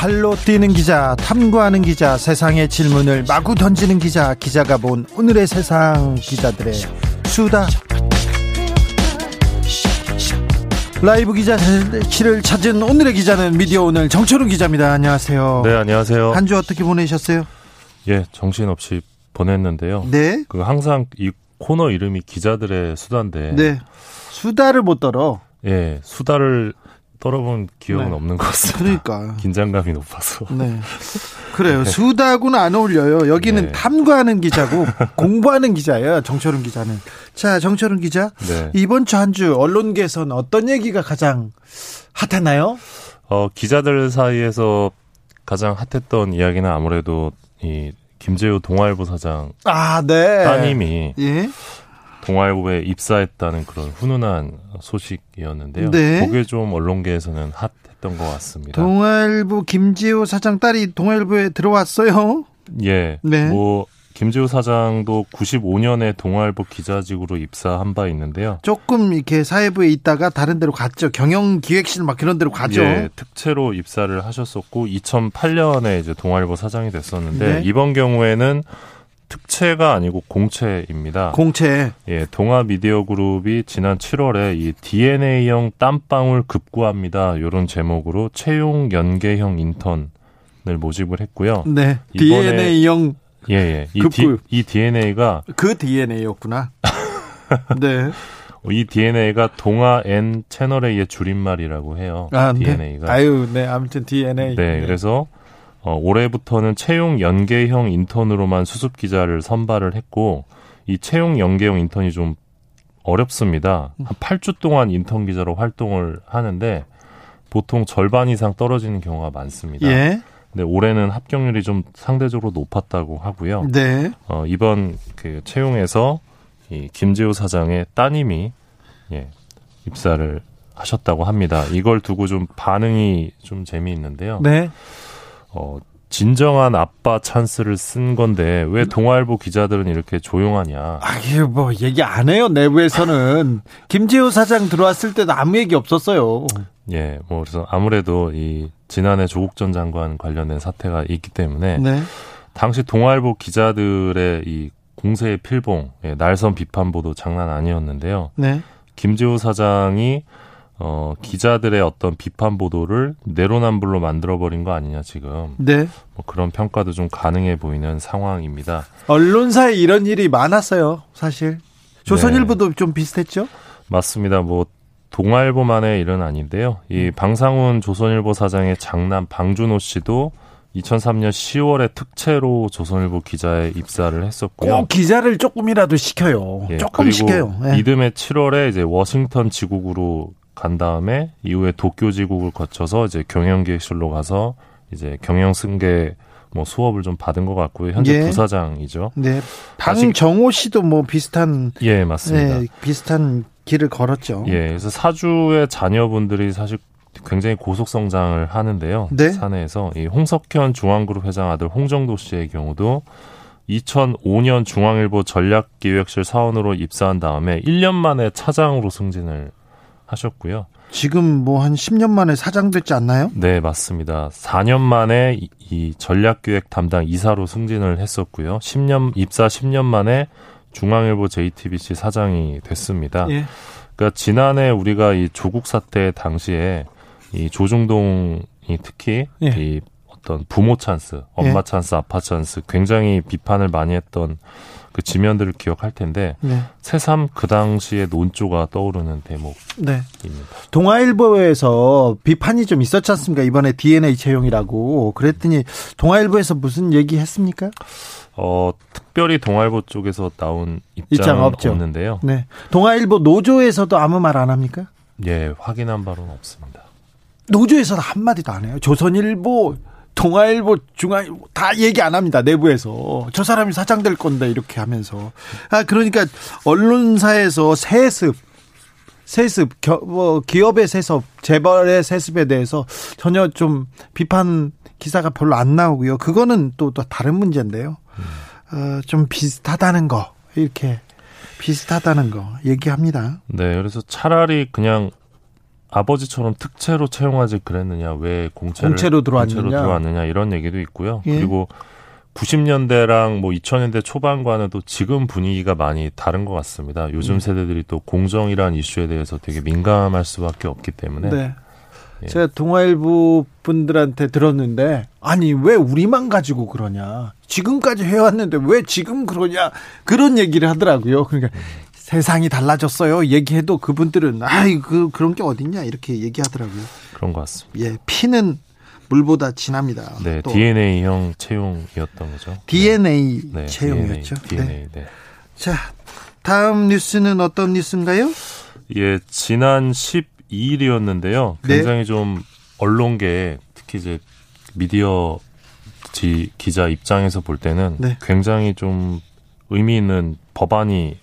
발로 뛰는 기자, 탐구하는 기자, 세상의 질문을 마구 던지는 기자, 기자가 본 오늘의 세상 기자들의 수다. 라이브 기자실을 찾은 오늘의 기자는 미디어 오늘 정철훈 기자입니다. 안녕하세요. 네, 안녕하세요. 한 주 어떻게 보내셨어요? 예, 정신없이 보냈는데요. 네. 그 항상 이 코너 이름이 기자들의 수다인데. 네. 수다를 못 떨어. 예, 수다를 떨어본 기억은 네. 없는 것 같습니다. 그러니까. 긴장감이 높아서. 네. 그래요. 수다하고는 안 어울려요. 여기는 네. 탐구하는 기자고 공부하는 기자예요. 정철훈 기자는. 자, 정철훈 기자. 네. 이번 주 한 주 언론계에서는 어떤 얘기가 가장 핫했나요? 어, 기자들 사이에서 가장 핫했던 이야기는 아무래도 이 김재우 동아일보 사장 아, 네. 따님이 예. 동아일보에 입사했다는 그런 훈훈한 소식이었는데요. 네. 그게 좀 언론계에서는 핫했던 것 같습니다. 동아일보 김지호 사장 딸이 동아일보에 들어왔어요. 예. 네. 뭐 김지우 사장도 95년에 동아일보 기자직으로 입사한 바 있는데요. 조금 이렇게 사회부에 있다가 다른 데로 갔죠. 경영기획실 막 그런 데로 가죠. 예, 특채로 입사를 하셨었고 2008년에 이제 동아일보 사장이 됐었는데 네. 이번 경우에는 특채가 아니고 공채입니다. 공채. 예, 동아 미디어 그룹이 지난 7월에 이 DNA형 땀방울 급구합니다. 이런 제목으로 채용 연계형 인턴을 모집을 했고요. 네. DNA형 예, 예. 이, 급구. 디, 이 DNA가 그 DNA였구나. 네. 이 DNA가 동아 N 채널A의 줄임말이라고 해요. 아, 네. DNA가. 아유, 네. 아무튼 DNA. 네, 그래서 어, 올해부터는 채용 연계형 인턴으로만 수습 기자를 선발을 했고 이 채용 연계형 인턴이 좀 어렵습니다. 한 8주 동안 인턴 기자로 활동을 하는데 보통 절반 이상 떨어지는 경우가 많습니다. 예. 근데 올해는 합격률이 좀 상대적으로 높았다고 하고요. 네. 어, 이번 그 채용에서 이 김재우 사장의 따님이 예, 입사를 하셨다고 합니다. 이걸 두고 좀 반응이 좀 재미있는데요. 네. 어, 진정한 아빠 찬스를 쓴 건데 왜 동아일보 기자들은 이렇게 조용하냐? 아, 이게 뭐 얘기 안 해요. 내부에서는 김지호 사장 들어왔을 때도 아무 얘기 없었어요. 예, 뭐 그래서 아무래도 이 지난해 조국 전 장관 관련된 사태가 있기 때문에 네. 당시 동아일보 기자들의 이 공세의 필봉, 예, 날선 비판 보도 장난 아니었는데요. 네. 김재우 사장이 어, 기자들의 어떤 비판 보도를 내로남불로 만들어버린 거 아니냐 지금 네. 뭐 그런 평가도 좀 가능해 보이는 상황입니다. 언론사에 이런 일이 많았어요. 사실. 조선일보도 좀 비슷했죠? 맞습니다. 뭐 동아일보만의 일은 아닌데요. 이 방상훈 조선일보 사장의 장남 방준호 씨도 2003년 10월에 특채로 조선일보 기자에 입사를 했었고요. 꼭 기자를 조금이라도 시켜요. 예, 조금 시켜요. 예. 이듬해 7월에 이제 워싱턴 지국으로 간 다음에 이후에 도쿄 지국을 거쳐서 이제 경영기획실로 가서 이제 경영 승계 뭐 수업을 좀 받은 것 같고요. 현재 예. 부사장이죠. 네. 방정호 씨도 뭐 비슷한 예, 맞습니다. 네, 비슷한 길을 걸었죠. 예, 그래서 사주의 자녀분들이 사실 굉장히 고속 성장을 하는데요. 네. 사내에서 이 홍석현 중앙그룹 회장 아들 홍정도 씨의 경우도 2005년 중앙일보 전략기획실 사원으로 입사한 다음에 1년 만에 차장으로 승진을 하셨고요. 지금 뭐 한 10년 만에 사장 됐지 않나요? 네, 맞습니다. 4년 만에 이, 이 전략기획 담당 이사로 승진을 했었고요. 10년 입사 10년 만에 중앙일보 JTBC 사장이 됐습니다. 예. 그러니까 지난해 우리가 이 조국 사태 당시에 이 조중동이 특히 예. 이 어떤 부모 찬스, 엄마 예. 찬스, 아빠 찬스 굉장히 비판을 많이 했던 그 지면들을 기억할 텐데 네. 새삼 그 당시의 논조가 떠오르는 대목입니다. 네. 동아일보에서 비판이 좀 있었지 않습니까? 이번에 DNA 채용이라고. 그랬더니 동아일보에서 무슨 얘기 했습니까? 어, 특별히 동아일보 쪽에서 나온 입장 입장은 없죠. 없는데요. 네. 동아일보 노조에서도 아무 말 안 합니까? 예, 확인한 바로는 없습니다. 노조에서도 한마디도 안 해요. 조선일보 동아일보, 중앙일보 다 얘기 안 합니다. 내부에서 저 사람이 사장 될 건데 이렇게 하면서 아 그러니까 언론사에서 세습 세습 겨, 뭐 기업의 세습 재벌의 세습에 대해서 전혀 좀 비판 기사가 별로 안 나오고요. 그거는 또, 또 다른 문제인데요. 어, 좀 비슷하다는 거 이렇게 비슷하다는 거 얘기합니다. 네, 그래서 차라리 그냥 아버지처럼 특채로 채용하지 그랬느냐, 왜 공채를, 공채로 들어왔느냐, 공채로 들어왔느냐 이런 얘기도 있고요. 예. 그리고 90년대랑 뭐 2000년대 초반과는 또 지금 분위기가 많이 다른 것 같습니다. 요즘 음. 세대들이 또 공정이라는 이슈에 대해서 되게 민감할 수밖에 없기 때문에. 네. 예. 제가 동아일보 분들한테 들었는데 아니 왜 우리만 가지고 그러냐 지금까지 해왔는데 왜 지금 그러냐 그런 얘기를 하더라고요. 그러니까 음. 세상이 달라졌어요. 얘기해도 그분들은 아이 그 그런 게 어딨냐 이렇게 얘기하더라고요. 그런 것 같습니다. 예, 피는 물보다 진합니다. 네, DNA형 채용이었던 거죠. DNA 네, 채용이었죠. DNA, DNA, 네. 네. 자, 다음 뉴스는 어떤 뉴스인가요? 예, 지난 12일이었는데요. 굉장히 네. 좀 언론계 특히 이제 미디어 지 기자 입장에서 볼 때는 네. 굉장히 좀 의미 있는 법안이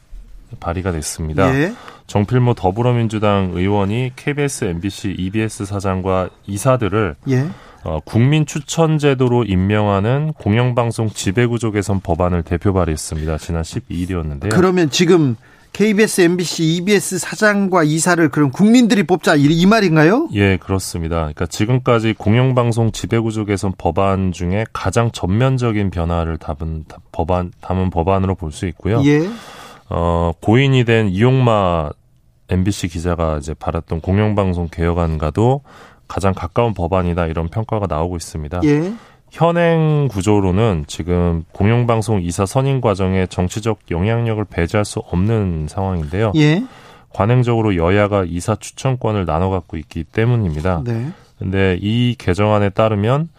발의가 됐습니다. 예. 정필모 더불어민주당 의원이 KBS, MBC, EBS 사장과 이사들을 예. 어, 국민 추천 제도로 임명하는 공영방송 지배구조 개선 법안을 대표 발의했습니다. 지난 12일이었는데요. 그러면 지금 KBS, MBC, EBS 사장과 이사를 그럼 국민들이 뽑자 이, 이 말인가요? 예, 그렇습니다. 그러니까 지금까지 공영방송 지배구조 개선 법안 중에 가장 전면적인 변화를 담은 법안 담은 법안으로 볼 수 있고요. 예. 어, 고인이 된 이용마 MBC 기자가 이제 발았던 공영방송 개혁안과도 가장 가까운 법안이다 이런 평가가 나오고 있습니다. 예. 현행 구조로는 지금 공영방송 이사 선임 과정에 정치적 영향력을 배제할 수 없는 상황인데요. 예. 관행적으로 여야가 이사 추천권을 나눠 갖고 있기 때문입니다. 네. 근데 이 개정안에 따르면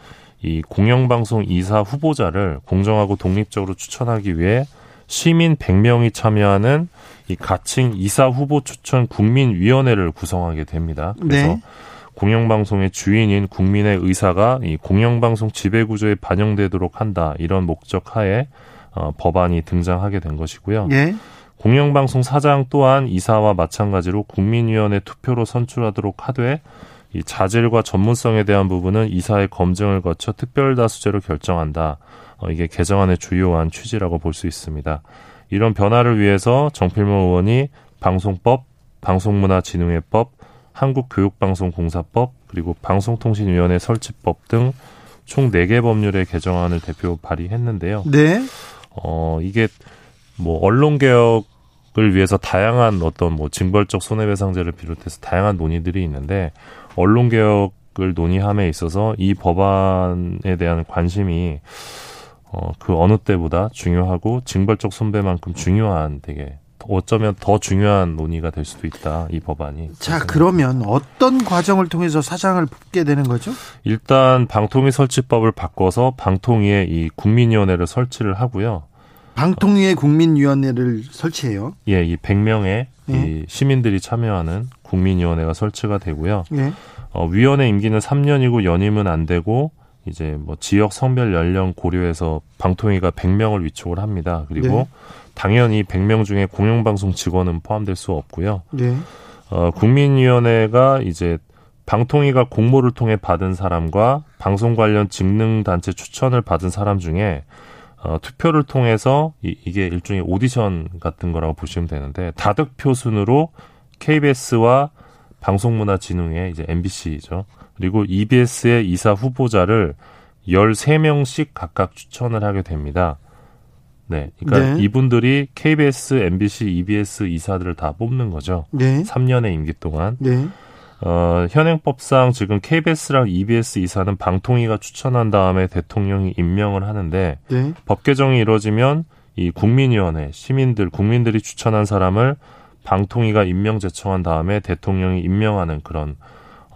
이 공영방송 이사 후보자를 공정하고 독립적으로 추천하기 위해 시민 100명이 참여하는 이 가칭 이사 후보 추천 국민위원회를 구성하게 됩니다. 그래서 네. 공영방송의 주인인 국민의 의사가 이 공영방송 지배구조에 반영되도록 한다 이런 목적 하에 어, 법안이 등장하게 된 것이고요. 예. 공영방송 사장 또한 이사와 마찬가지로 국민위원회 투표로 선출하도록 하되 이 자질과 전문성에 대한 부분은 이사의 검증을 거쳐 특별다수제로 결정한다. 어, 이게 개정안의 주요한 취지라고 볼 수 있습니다. 이런 변화를 위해서 정필모 의원이 방송법, 방송문화진흥회법, 한국교육방송공사법, 그리고 방송통신위원회 설치법 등총 4개 법률의 개정안을 대표 발의했는데요. 네. 어, 이게 뭐 언론개혁을 위해서 다양한 어떤 뭐 징벌적 손해배상제를 비롯해서 다양한 논의들이 있는데 언론개혁을 논의함에 있어서 이 법안에 대한 관심이 어, 그 어느 때보다 중요하고 징벌적 손배만큼 중요한 되게 어쩌면 더 중요한 논의가 될 수도 있다 이 법안이. 자 그러면 어떤 과정을 통해서 사장을 뽑게 되는 거죠? 일단 방통위 설치법을 바꿔서 방통위에 이 국민위원회를 설치를 하고요. 방통위에 국민위원회를 설치해요? 예, 이 100명의 예. 이 시민들이 참여하는 국민위원회가 설치가 되고요. 예. 어, 위원회 임기는 3년이고 연임은 안 되고 이제 뭐 지역 성별 연령 고려해서 방통위가 100명을 위촉을 합니다. 그리고 네. 당연히 100명 중에 공영방송 직원은 포함될 수 없고요. 네. 어, 국민위원회가 이제 방통위가 공모를 통해 받은 사람과 방송 관련 직능 단체 추천을 받은 사람 중에 어, 투표를 통해서 이, 이게 일종의 오디션 같은 거라고 보시면 되는데 다득표 순으로 KBS와 방송문화진흥회 이제 MBC죠. 그리고 EBS의 이사 후보자를 13명씩 각각 추천을 하게 됩니다. 네. 그러니까 네. 이분들이 KBS, MBC, EBS 이사들을 다 뽑는 거죠. 네. 3년의 임기 동안. 네. 어, 현행법상 지금 KBS랑 EBS 이사는 방통위가 추천한 다음에 대통령이 임명을 하는데 네. 법 개정이 이루어지면 이 국민위원회, 시민들, 국민들이 추천한 사람을 방통위가 임명 제청한 다음에 대통령이 임명하는 그런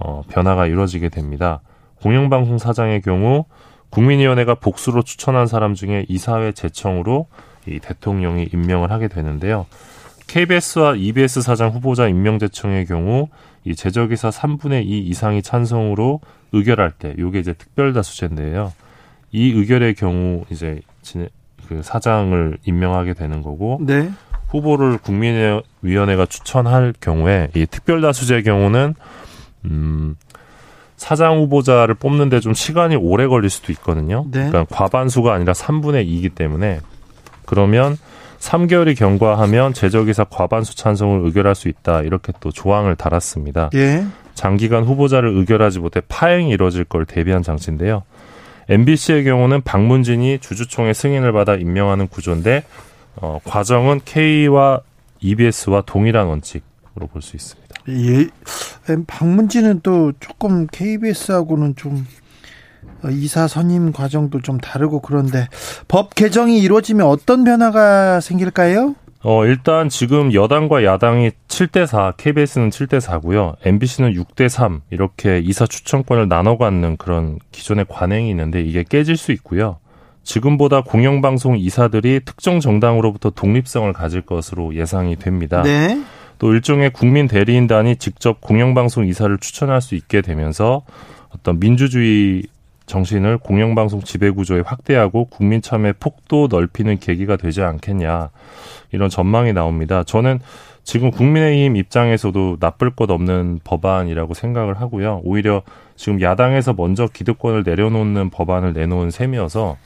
어, 변화가 이루어지게 됩니다. 공영방송 사장의 경우 국민위원회가 복수로 추천한 사람 중에 이사회 제청으로 이 대통령이 임명을 하게 되는데요. KBS와 EBS 사장 후보자 임명 제청의 경우 이 제적이사 3분의 2 이상이 찬성으로 의결할 때 요게 이제 특별 다수제인데요. 이 의결의 경우 이제 그 사장을 임명하게 되는 거고 네. 후보를 국민위원회가 추천할 경우에 이 특별 다수제의 경우는 음 사장 후보자를 뽑는데 좀 시간이 오래 걸릴 수도 있거든요. 네. 그러니까 과반수가 아니라 3분의 2이기 때문에 그러면 3개월이 경과하면 제적이사 과반수 찬성을 의결할 수 있다. 이렇게 또 조항을 달았습니다. 예. 장기간 후보자를 의결하지 못해 파행이 이뤄질 걸 대비한 장치인데요. MBC의 경우는 박문진이 주주총회 승인을 받아 임명하는 구조인데 어, 과정은 K와 EBS와 동일한 원칙으로 볼 수 있습니다. 예, 박문진은 또 조금 KBS하고는 좀 어, 이사 선임 과정도 좀 다르고 그런데 법 개정이 이루어지면 어떤 변화가 생길까요? 어, 일단 지금 여당과 야당이 7대 4, KBS는 7대 4고요. MBC는 6대 3 이렇게 이사 추천권을 나눠 갖는 그런 기존의 관행이 있는데 이게 깨질 수 있고요. 지금보다 공영방송 이사들이 특정 정당으로부터 독립성을 가질 것으로 예상이 됩니다. 네. 또 일종의 국민 대리인단이 직접 공영방송 이사를 추천할 수 있게 되면서 어떤 민주주의 정신을 공영방송 지배구조에 확대하고 국민 참여 폭도 넓히는 계기가 되지 않겠냐 이런 전망이 나옵니다. 저는 지금 국민의힘 입장에서도 나쁠 것 없는 법안이라고 생각을 하고요. 오히려 지금 야당에서 먼저 기득권을 내려놓는 법안을 내놓은 셈이어서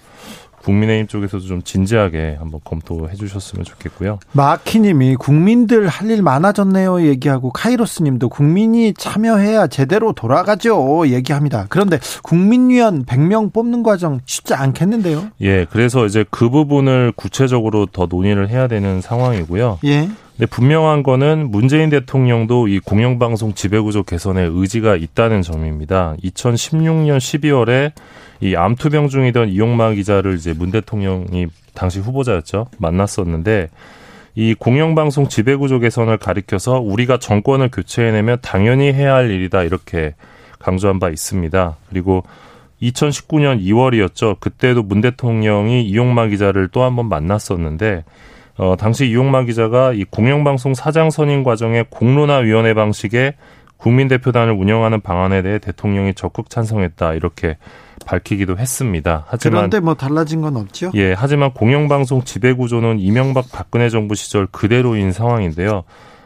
국민의힘 쪽에서도 좀 진지하게 한번 검토해 주셨으면 좋겠고요. 마키님이 국민들 할 일 많아졌네요 얘기하고 카이로스님도 국민이 참여해야 제대로 돌아가죠 얘기합니다. 그런데 국민위원 100명 뽑는 과정 쉽지 않겠는데요? 예, 그래서 이제 그 부분을 구체적으로 더 논의를 해야 되는 상황이고요. 예. 근데 분명한 거는 문재인 대통령도 이 공영방송 지배구조 개선에 의지가 있다는 점입니다. 2016년 12월에 이 암투병 중이던 이용마 기자를 이제 문 대통령이 당시 후보자였죠. 만났었는데 이 공영방송 지배구조 개선을 가리켜서 우리가 정권을 교체해내면 당연히 해야 할 일이다 이렇게 강조한 바 있습니다. 그리고 2019년 2월이었죠. 그때도 문 대통령이 이용마 기자를 또 한 번 만났었는데 어, 당시 이용마 기자가 이 공영방송 사장 선임 과정의 공론화위원회 방식의 국민대표단을 운영하는 방안에 대해 대통령이 적극 찬성했다 이렇게 밝히기도 했습니다. 하지만 그런데 뭐 달라진 건 없죠? 예, 하지만 공영방송 지배 구조는 이명박 박근혜 정부 시절 그대로인 상황인데요.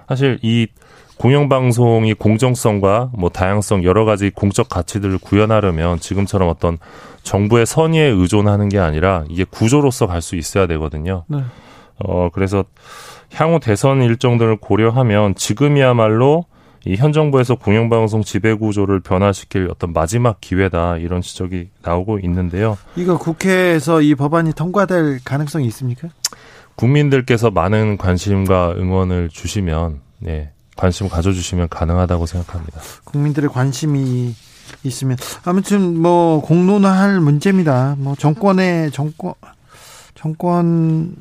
사실 이 공영방송이 공정성과 뭐 다양성 여러 가지 공적 가치들을 구현하려면 지금처럼 어떤 정부의 선의에 의존하는 게 아니라 이게 구조로서 갈 수 있어야 되거든요. 네. 어 그래서 향후 대선 일정들을 고려하면 지금이야말로 이 현 정부에서 공영방송 지배 구조를 변화시킬 어떤 마지막 기회다 이런 지적이 나오고 있는데요. 이거 국회에서 이 법안이 통과될 가능성이 있습니까? 국민들께서 많은 관심과 응원을 주시면 네, 관심 가져주시면 가능하다고 생각합니다. 국민들의 관심이 있으면 아무튼 뭐 공론화할 문제입니다. 뭐 정권의 정권 정권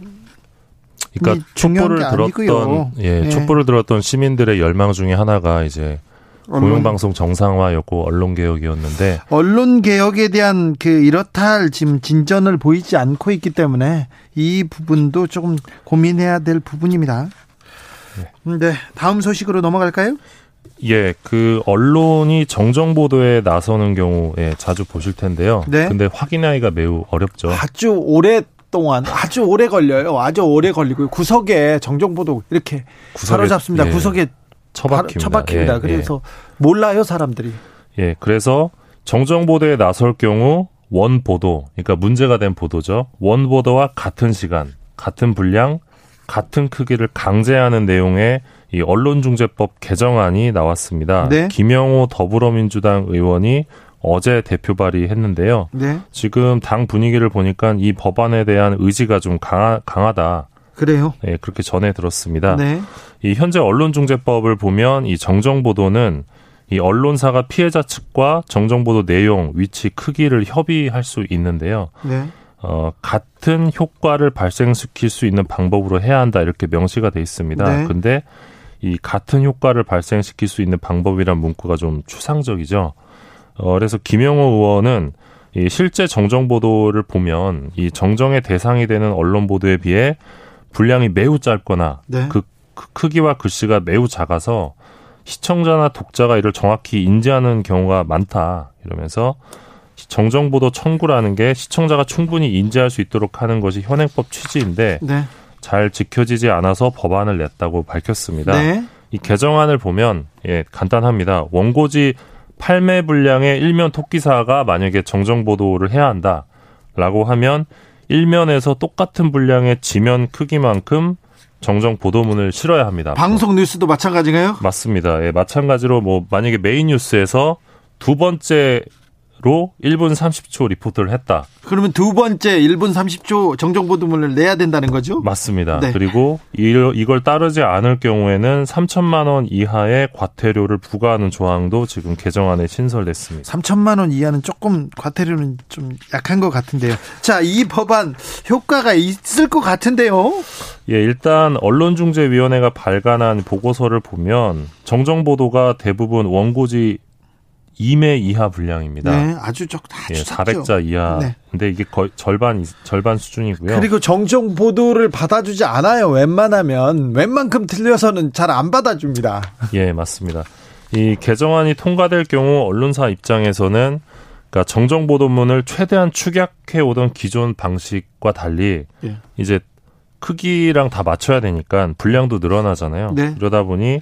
그러니까 촛불을 들었던 예, 예, 촛불을 들었던 시민들의 열망 중에 하나가 이제 공영방송 정상화였고 언론 개혁이었는데 언론 개혁에 대한 그 이렇다 할 지금 진전을 보이지 않고 있기 때문에 이 부분도 조금 고민해야 될 부분입니다. 네, 네 다음 소식으로 넘어갈까요? 예, 그 언론이 정정 보도에 나서는 경우에 자주 보실 텐데요. 네. 근데 확인하기가 매우 어렵죠. 아주 오래 동안 아주 오래 걸려요. 아주 오래 걸리고 구석에 정정보도 이렇게 구석에, 사로잡습니다. 예. 구석에 처박힙니다. 처박힙니다. 예, 그래서 예. 몰라요 사람들이. 예, 그래서 정정보도에 나설 경우 원 보도, 그러니까 문제가 된 보도죠. 원 보도와 같은 시간, 같은 분량, 같은 크기를 강제하는 내용의 이 언론중재법 개정안이 나왔습니다. 네? 김영호 더불어민주당 의원이 어제 대표 발의했는데요. 네. 지금 당 분위기를 보니까 이 법안에 대한 의지가 좀 강하, 강하다. 그래요? 네, 그렇게 전해 들었습니다. 네. 이 현재 언론중재법을 보면 이 정정보도는 이 언론사가 피해자 측과 정정보도 내용, 위치, 크기를 협의할 수 있는데요. 네. 어, 같은 효과를 발생시킬 수 있는 방법으로 해야 한다 이렇게 명시가 돼 있습니다. 네. 근데 이 같은 효과를 발생시킬 수 있는 방법이란 문구가 좀 추상적이죠. 어, 그래서 김영호 의원은 이 실제 정정 보도를 보면 이 정정의 대상이 되는 언론 보도에 비해 분량이 매우 짧거나 네. 그 크기와 글씨가 매우 작아서 시청자나 독자가 이를 정확히 인지하는 경우가 많다. 이러면서 정정 보도 청구라는 게 시청자가 충분히 인지할 수 있도록 하는 것이 현행법 취지인데 네. 잘 지켜지지 않아서 법안을 냈다고 밝혔습니다. 네. 이 개정안을 보면 예, 간단합니다. 원고지 8매 분량의 일면 톱 기사가 만약에 정정 보도를 해야 한다라고 하면 일면에서 똑같은 분량의 지면 크기만큼 정정 보도문을 실어야 합니다. 방송 뉴스도 마찬가지인가요? 맞습니다. 예, 마찬가지로 뭐 만약에 메인 뉴스에서 두 번째 로 1분 30초 리포트를 했다. 그러면 두 번째 1분 30초 정정보도문을 내야 된다는 거죠? 맞습니다. 네. 그리고 이걸 따르지 않을 경우에는 3천만 원 이하의 과태료를 부과하는 조항도 지금 개정안에 신설됐습니다. 3천만 원 이하는 조금 과태료는 좀 약한 것 같은데요. 자, 이 법안 효과가 있을 것 같은데요. 예, 일단 언론중재위원회가 발간한 보고서를 보면 정정보도가 대부분 원고지 2매 이하 분량입니다. 네, 아주 적, 아주 예, 400자 이하. 네. 근데 이게 거의 절반 절반 수준이고요. 그리고 정정 보도를 받아주지 않아요. 웬만하면 웬만큼 틀려서는 잘 안 받아줍니다. 예, 맞습니다. 이 개정안이 통과될 경우 언론사 입장에서는 그러니까 정정 보도문을 최대한 축약해 오던 기존 방식과 달리 예. 이제 크기랑 다 맞춰야 되니까 분량도 늘어나잖아요. 네. 그러다 보니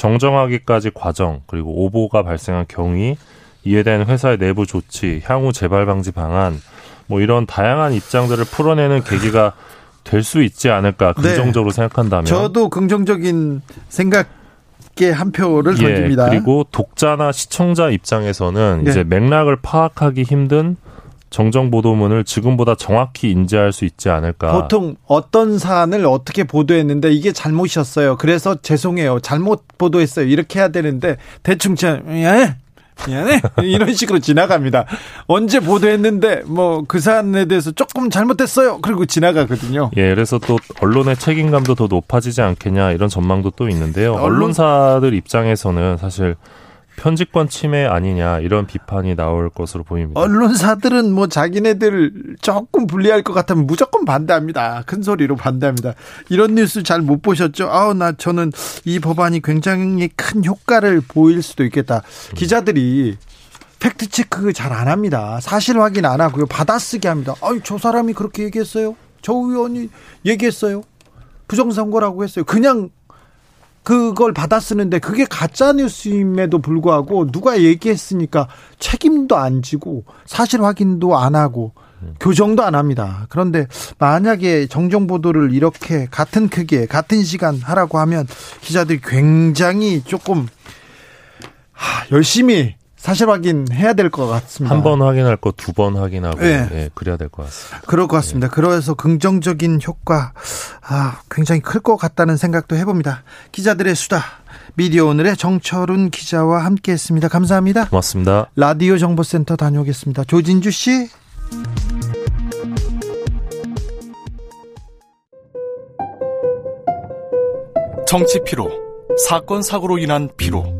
정정하기까지 과정 그리고 오보가 발생한 경위 이에 대한 회사의 내부 조치, 향후 재발 방지 방안 뭐 이런 다양한 입장들을 풀어내는 계기가 될 수 있지 않을까 네. 긍정적으로 네. 생각한다면 저도 긍정적인 생각에 한 표를 예, 던집니다. 그리고 독자나 시청자 입장에서는 네. 이제 맥락을 파악하기 힘든 정정 보도문을 지금보다 정확히 인지할 수 있지 않을까. 보통 어떤 사안을 어떻게 보도했는데 이게 잘못이었어요. 그래서 죄송해요. 잘못 보도했어요. 이렇게 해야 되는데 대충 예? 미안해 이런 식으로 지나갑니다. 언제 보도했는데 뭐 그 사안에 대해서 조금 잘못됐어요. 그리고 지나가거든요. 예, 그래서 또 언론의 책임감도 더 높아지지 않겠냐 이런 전망도 또 있는데요. 언론사들 입장에서는 사실 편집권 침해 아니냐 이런 비판이 나올 것으로 보입니다. 언론사들은 뭐 자기네들 조금 불리할 것 같으면 무조건 반대합니다. 큰 소리로 반대합니다. 이런 뉴스 잘 못 보셨죠? 아우 나 저는 이 법안이 굉장히 큰 효과를 보일 수도 있겠다. 기자들이 팩트 체크 잘 안 합니다. 사실 확인 안 하고요. 받아쓰기 합니다. 아유 저 사람이 그렇게 얘기했어요. 저 의원이 얘기했어요. 부정선거라고 했어요. 그냥 그걸 받아 쓰는데 그게 가짜 뉴스임에도 불구하고 누가 얘기했으니까 책임도 안 지고 사실 확인도 안 하고 교정도 안 합니다. 그런데 만약에 정정 보도를 이렇게 같은 크기에 같은 시간 하라고 하면 기자들이 굉장히 조금 열심히 사실 확인해야 될 것 같습니다. 한 번 확인할 거 두 번 확인하고 네. 네, 그래야 될 것 같습니다. 그럴 것 같습니다. 네. 그래서 긍정적인 효과 아, 굉장히 클 것 같다는 생각도 해봅니다. 기자들의 수다 미디어 오늘의 정철훈 기자와 함께했습니다. 감사합니다. 고맙습니다. 라디오 정보센터 다녀오겠습니다. 조진주 씨. 정치 피로, 사건 사고로 인한 피로.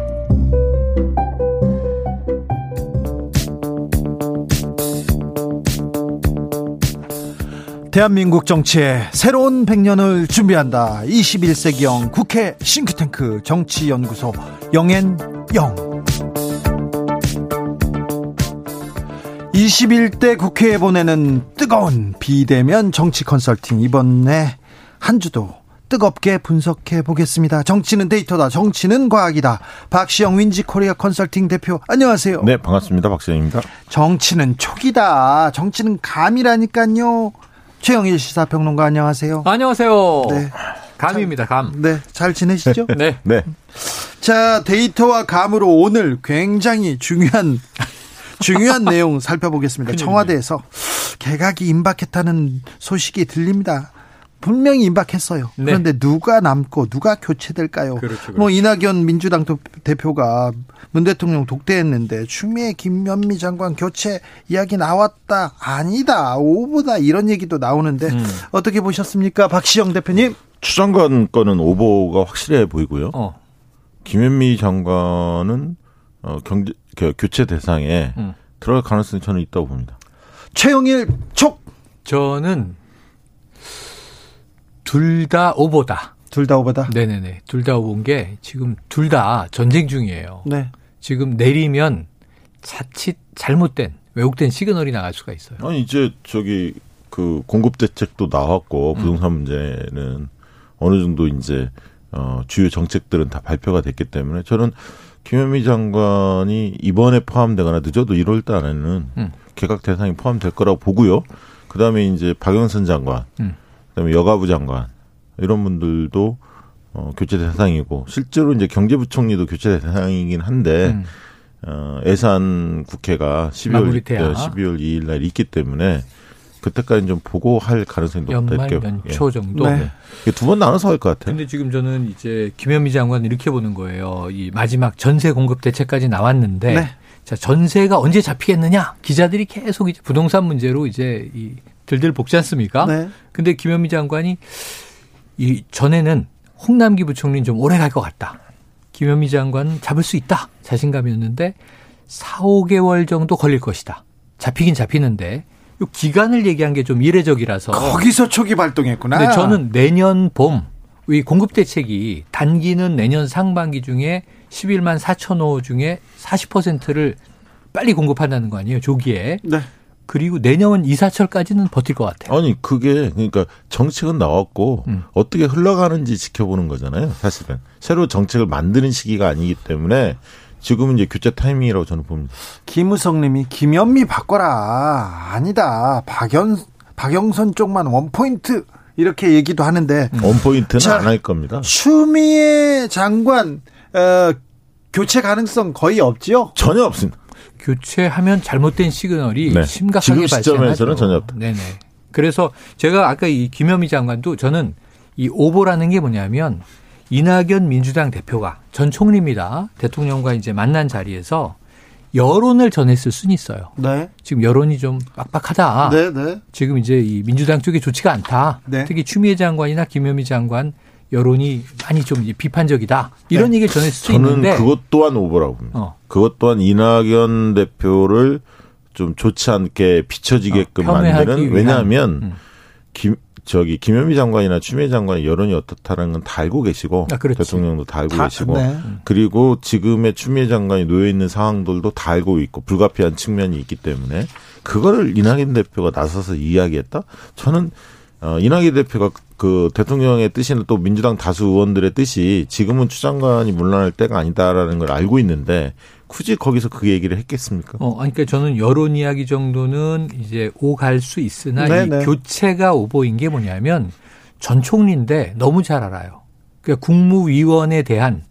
대한민국 정치의 새로운 100년을 준비한다. 21세기형 국회 싱크탱크 정치연구소 영앤영. 21대 국회에 보내는 뜨거운 비대면 정치 컨설팅. 이번에 한 주도 뜨겁게 분석해 보겠습니다. 정치는 데이터다. 정치는 과학이다. 박시영 윈지 코리아 컨설팅 대표 안녕하세요. 네, 반갑습니다. 박시영입니다. 정치는 촉이다. 정치는 감이라니까요. 최영일 시사평론가 안녕하세요. 안녕하세요. 네. 감입니다, 감. 네. 잘 지내시죠? 네. 네. 자, 데이터와 감으로 오늘 굉장히 중요한 중요한 내용 살펴보겠습니다. 청와대에서 개각이 임박했다는 소식이 들립니다. 분명히 임박했어요. 네. 그런데 누가 남고 누가 교체될까요? 그렇죠, 그렇죠. 뭐 이낙연 민주당 대표가 문 대통령 독대했는데 추미애 김현미 장관 교체 이야기 나왔다 아니다 오보다 이런 얘기도 나오는데 음. 어떻게 보셨습니까, 박시영 대표님? 추장관 거는 오보가 확실해 보이고요. 어. 김현미 장관은 어, 경제 그 교체 대상에 음. 들어갈 가능성이 저는 있다고 봅니다. 최영일 촉! 저는 둘 다 오보다. 둘 다 오보다. 네네네. 둘 다 오본 게 지금 둘 다 전쟁 중이에요. 네. 지금 내리면 자칫 잘못된 왜곡된 시그널이 나갈 수가 있어요. 아니 이제 저기 그 공급 대책도 나왔고 음. 부동산 문제는 어느 정도 이제 어 주요 정책들은 다 발표가 됐기 때문에 저는 김현미 장관이 이번에 포함되거나 늦어도 1월 달에는 음. 개각 대상이 포함될 거라고 보고요. 그다음에 이제 박영선 장관, 음. 그다음에 여가부 장관 이런 분들도 어 교체 대상이고 실제로 이제 경제부총리도 교체 대상이긴 한데 음. 어, 예산 국회가 12월, 마무리 돼야. 12월 2일 날 있기 때문에 그때까지 좀 보고 할 가능성이 높다 연말 이렇게 연초 정도. 네. 두번 나눠서 할 것 같아요. 근데 지금 저는 이제 김현미 장관 이렇게 보는 거예요. 이 마지막 전세 공급 대책까지 나왔는데 네. 자 전세가 언제 잡히겠느냐? 기자들이 계속 이제 부동산 문제로 이제 이 들들 볶지 않습니까? 네. 근데 김현미 장관이 이 전에는 홍남기 부총리는 좀 오래 갈 것 같다. 김현미 장관은 잡을 수 있다. 자신감이었는데 4, 5개월 정도 걸릴 것이다. 잡히긴 잡히는데 이 기간을 얘기한 게 좀 이례적이라서 거기서 촉이 발동했구나. 근데 저는 내년 봄, 이 공급 대책이 단기는 내년 상반기 중에 11만 4천 호 중에 40%를 빨리 공급한다는 거 아니에요, 조기에. 네. 그리고 내년 이사철까지는 버틸 것 같아요. 아니 그게 그러니까 정책은 나왔고 음. 어떻게 흘러가는지 지켜보는 거잖아요. 사실은 새로 정책을 만드는 시기가 아니기 때문에 지금은 이제 교체 타이밍이라고 저는 봅니다. 김우성 님이 김현미 바꿔라. 아니다. 박연, 박영선 쪽만 원 포인트. 이렇게 얘기도 하는데. 원 포인트는 자, 안할 겁니다. 추미애 장관, 어, 교체 가능성 거의 없지요? 전혀 없습니다. 교체하면 잘못된 시그널이 네. 심각하게 지금 발생하죠. 시점에서는 전혀 없다. 네네. 그래서 제가 아까 이 김현미 장관도 저는 이 오보라는 게 뭐냐면 이낙연 민주당 대표가 전 총리입니다. 대통령과 이제 만난 자리에서 여론을 전했을 수는 있어요. 네. 지금 여론이 좀 빡빡하다. 네, 네. 지금 이제 이 민주당 쪽이 좋지가 않다. 네. 특히 추미애 장관이나 김현미 장관 여론이 많이 좀 이제 비판적이다. 이런 네. 얘기를 전했을 수 저는 있는데 그것 또한 오버라고 봅니다. 어. 그것 또한 이낙연 대표를 좀 좋지 않게 비춰지게끔 어, 만드는 위한. 왜냐하면 음. 김 저기 김현미 장관이나 추미애 장관의 여론이 어떻다는 건 다 알고 계시고 아. 대통령도 다 알고 다, 계시고 네. 그리고 지금의 추미애 장관이 놓여 있는 상황들도 다 알고 있고 불가피한 측면이 있기 때문에 그거를 이낙연 대표가 나서서 이야기했다. 저는 어, 이낙연 대표가 그 대통령의 뜻이나 또 민주당 다수 의원들의 뜻이 지금은 추 장관이 물러날 때가 아니다라는 걸 알고 있는데 굳이 거기서 그 얘기를 했겠습니까? 어, 아니, 그러니까 저는 여론 이야기 정도는 이제 오갈 수 있으나 네, 이 네. 교체가 오보인 게 뭐냐면 전 총리인데 너무 잘 알아요. 그러니까 국무위원에 대한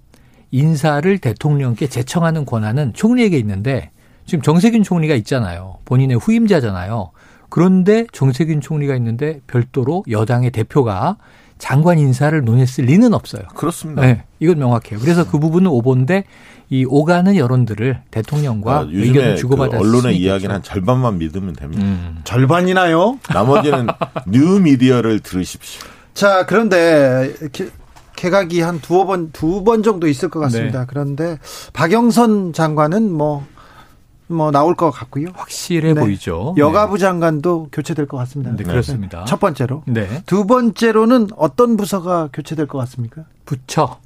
인사를 대통령께 제청하는 권한은 총리에게 있는데 지금 정세균 총리가 있잖아요. 본인의 후임자잖아요. 그런데 정세균 총리가 있는데 별도로 여당의 대표가 장관 인사를 논했을 리는 없어요. 그렇습니다. 네, 이건 명확해요. 그래서 그 부분은 오보인데 이 오가는 여론들을 대통령과 아, 의견을 요즘에 그 주고받을 수 언론의. 이야기는 한 절반만 믿으면 됩니다. 음. 절반이나요? 나머지는 뉴 미디어를 들으십시오. 자, 그런데 개- 개각이 한 두어 번, 두 번 정도 있을 것 같습니다. 네. 그런데 박영선 장관은 뭐, 뭐 나올 것 같고요. 확실해 네. 보이죠. 여가부 장관도 교체될 것 같습니다. 네, 그렇습니다. 첫 번째로. 네. 두 번째로는 어떤 부서가 교체될 것 같습니까? 부처,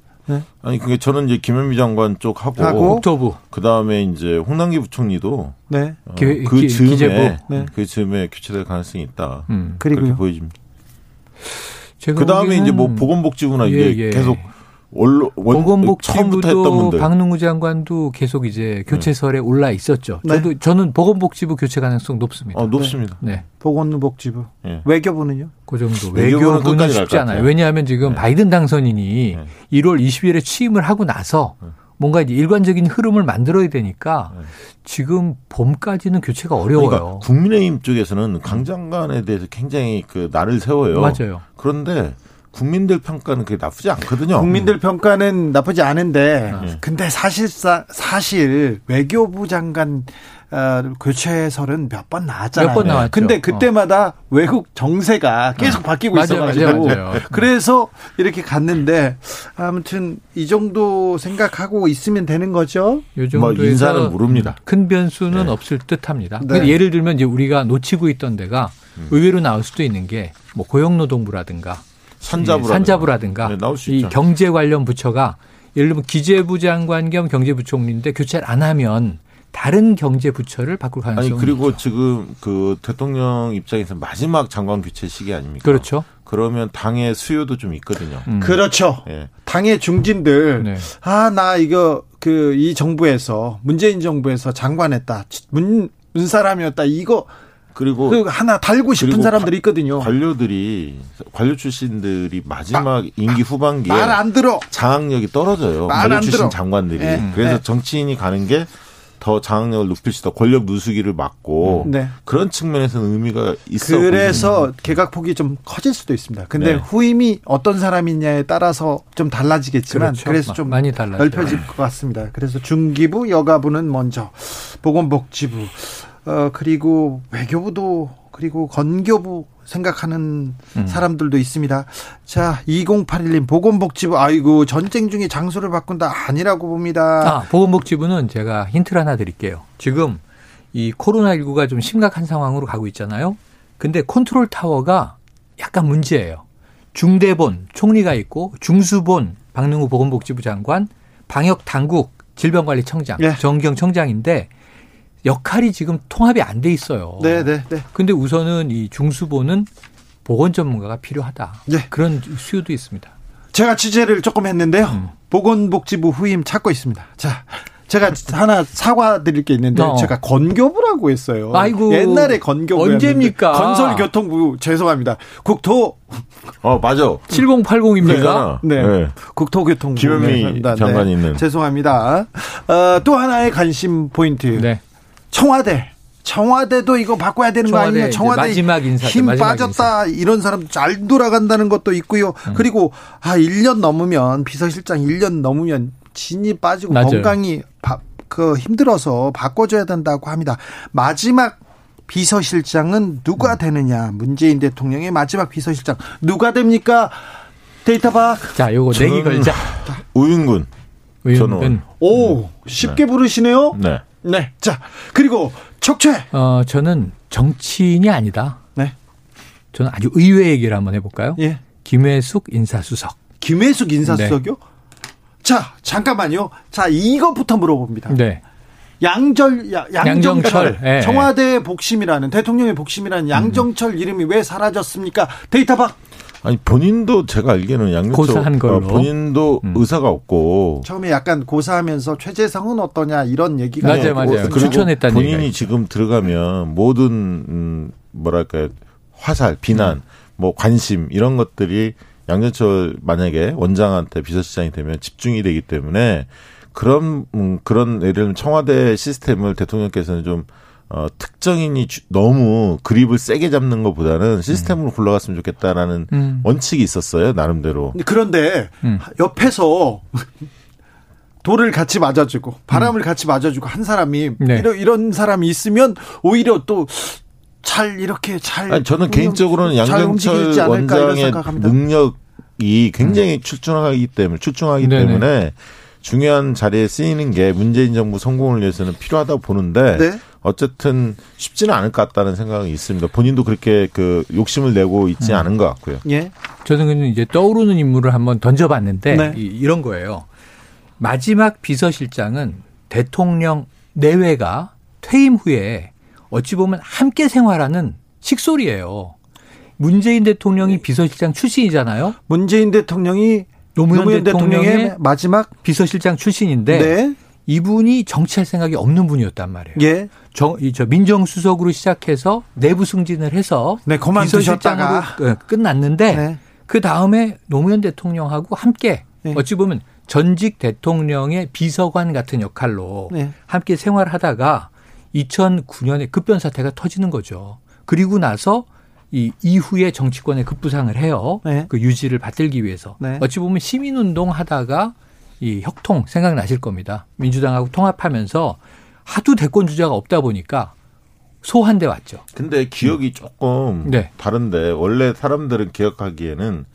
아니 그게 저는 이제 김현미 장관 쪽 하고, 하고. 국토부, 그 다음에 이제 홍남기 부총리도 네. 어, 기- 그 기- 즈음에 기재부. 네. 그 즈음에 교체될 가능성이 있다. 음. 그렇게. 보여집니다. 제가 그 다음에 이제 뭐 보건복지부나 예, 이게 예. 계속 원로 원, 보건복지부도 박능우 장관도 계속 이제 교체설에 올라 있었죠. 네. 저도 저는 보건복지부 교체 가능성 높습니다. 어, 높습니다. 네. 보건복지부. 예. 외교부는요? 그 정도. 외교부는 외교부는 쉽지 않아요. 왜냐하면 지금 네. 바이든 당선인이 1월 20일에 취임을 하고 나서 뭔가 이제 일관적인 흐름을 만들어야 되니까 지금 봄까지는 교체가 어려워요. 그러니까 국민의힘 쪽에서는 강 장관에 대해서 굉장히 그 날을 세워요. 맞아요. 그런데 국민들 평가는 그게 나쁘지 않거든요. 국민들 평가는 나쁘지 않은데 네. 근데 사실상 사실 외교부 장관 어, 교체설은 몇 번 나왔잖아요. 몇 번 나왔죠. 근데 그때마다 외국 정세가 계속 바뀌고 맞아요, 있어가지고 맞아요, 맞아요. 그래서 이렇게 갔는데 아무튼 이 정도 생각하고 있으면 되는 거죠. 요뭐 정도에서 인사는 모릅니다. 큰 변수는 네. 없을 듯합니다. 네. 예를 들면 이제 우리가 놓치고 있던 데가 음. 의외로 나올 수도 있는 게 뭐 고용노동부라든가 산자부라든가. 산자부라든가 네, 나올 수이 있죠. 경제 관련 부처가 예를 들면 기재부 장관 겸 경제부총리인데 교체를 안 하면 다른 경제 부처를 바꿀 아니 가능성이 그리고 있죠. 지금 그 대통령 입장에서 마지막 장관 교체 시기 아닙니까? 그렇죠. 그러면 당의 수요도 좀 있거든요. 음. 그렇죠. 예. 당의 중진들 네. 아나 이거 그 이 정부에서 문재인 정부에서 장관했다 문, 문 사람이었다 이거 그리고 그 하나 달고 싶은 그리고 사람들이 있거든요. 관료들이 관료 출신들이 마지막 임기 후반기에 말 안 들어. 장악력이 떨어져요. 말안 관료 출신 들어. 장관들이. 네. 그래서 네. 정치인이 가는 게 더 장악력을 높일 수 있다. 권력 누수기를 막고 네. 그런 측면에서는 의미가 있어. 그래서 개각폭이 좀 커질 수도 있습니다. 근데 네. 후임이 어떤 사람이냐에 따라서 좀 달라지겠지만 그렇죠. 그래서 좀 많이 달라져요. 넓혀질 것 같습니다. 그래서 중기부, 여가부는 먼저 보건복지부, 어 그리고 외교부도 그리고 건교부 생각하는 음. 사람들도 있습니다. 자, 2081님 보건복지부 아이고 전쟁 중에 장소를 바꾼다 아니라고 봅니다. 아, 보건복지부는 제가 힌트를 하나 드릴게요. 지금 이 코로나19가 좀 심각한 상황으로 가고 있잖아요. 근데 컨트롤 타워가 약간 문제예요. 중대본 총리가 있고 중수본 박능우 보건복지부 장관, 방역 당국 질병관리청장, 예. 정경 청장인데 역할이 지금 통합이 안 돼 있어요. 네, 네, 네. 근데 우선은 이 중수본은 보건 전문가가 필요하다. 예. 그런 수요도 있습니다. 제가 취재를 조금 했는데요. 음. 보건복지부 후임 찾고 있습니다. 자, 제가 하나 사과드릴 게 있는데 어. 제가 건교부라고 했어요. 아이고, 옛날에 건교부 언제입니까? 건설교통부 죄송합니다. 국토 어 맞아. 7080입니까? 네. 네. 국토교통부 김현미 죄송합니다. 장관이 있는. 죄송합니다. 어, 또 하나의 관심 포인트. 네. 청와대. 청와대도 이거 바꿔야 되는 거 청와대 아니냐? 청와대 마지막 인사죠, 힘 마지막 빠졌다 이런 사람 잘 돌아간다는 것도 있고요. 음. 그리고 아 1년 넘으면 비서실장 1년 넘으면 진이 빠지고 맞아요. 건강이 바, 그 힘들어서 바꿔줘야 된다고 합니다. 마지막 비서실장은 누가 음. 되느냐? 문재인 대통령의 마지막 비서실장 누가 됩니까? 데이터 박. 자, 요거 내기 걸자. 우윤군. 의원은 저는 오 쉽게 부르시네요. 네. 네. 자 그리고 척최. 어 저는 정치인이 아니다. 네. 저는 아주 의외의 얘기를 한번 해볼까요? 예. 김혜숙 인사수석. 김혜숙 인사수석이요? 자, 잠깐만요. 자, 이것부터 물어봅니다. 네. 양절, 야- 양정철. 양정철, 예. 청와대 복심이라는, 대통령의 복심이라는 양정철 이름이 왜 사라졌습니까? 데이터박. 아니 본인도 제가 알기에는 고사한 걸로. 어, 본인도 음. 의사가 없고 처음에 약간 고사하면서 최재성은 어떠냐, 이런 얘기가. 맞아요. 맞아요. 추천했다는 얘기가 본인이 있죠. 지금 들어가면 모든 음 뭐랄까 화살, 비난, 뭐 관심 이런 것들이 양현철 만약에 원장한테 비서실장이 되면 집중이 되기 때문에 그런 음, 그런 예를 들면 청와대 시스템을 대통령께서는 좀 어, 특정인이 주- 너무 그립을 세게 잡는 것보다는 시스템으로 굴러갔으면 좋겠다라는 음. 원칙이 있었어요 나름대로. 그런데 음. 옆에서 돌을 같이 맞아주고 바람을 같이 맞아주고 한 사람이 음. 네. 이런, 이런 사람이 있으면 오히려 또 잘 이렇게 잘 아니, 저는 운영- 개인적으로는 이런 원장의. 능력이 굉장히 출중하기 때문에 출중하기 음. 네네. 때문에 중요한 자리에 쓰이는 게 문재인 정부 성공을 위해서는 필요하다고 보는데 네. 어쨌든 쉽지는 않을 것 같다는 생각이 있습니다. 본인도 그렇게 그 욕심을 내고 있지 음. 않은 것 같고요. 예. 저는 근데 이제 떠오르는 인물을 한번 던져봤는데 네. 이, 이런 거예요. 마지막 비서실장은 대통령 내외가 퇴임 후에 어찌 보면 함께 생활하는 식솔이에요. 문재인 대통령이 비서실장 출신이잖아요. 문재인 대통령이 노무현, 노무현 대통령의, 대통령의 마지막 비서실장 출신인데 네. 이분이 정치할 생각이 없는 분이었단 말이에요. 예. 정, 이, 저 민정수석으로 시작해서 내부 승진을 해서 네, 그만두셨다가. 어, 끝났는데 네. 그 다음에 노무현 대통령하고 함께 네. 어찌 보면 전직 대통령의 비서관 같은 역할로 네. 함께 생활하다가 2009년에 급변 사태가 터지는 거죠. 그리고 나서 이 이후에 정치권에 급부상을 해요. 네. 그 유지를 받들기 위해서. 네. 어찌 보면 시민운동 하다가 이 혁통 생각나실 겁니다. 민주당하고 통합하면서 하도 대권 주자가 없다 보니까 소한대 왔죠. 근데 기억이 조금 네. 다른데 원래 사람들은 기억하기에는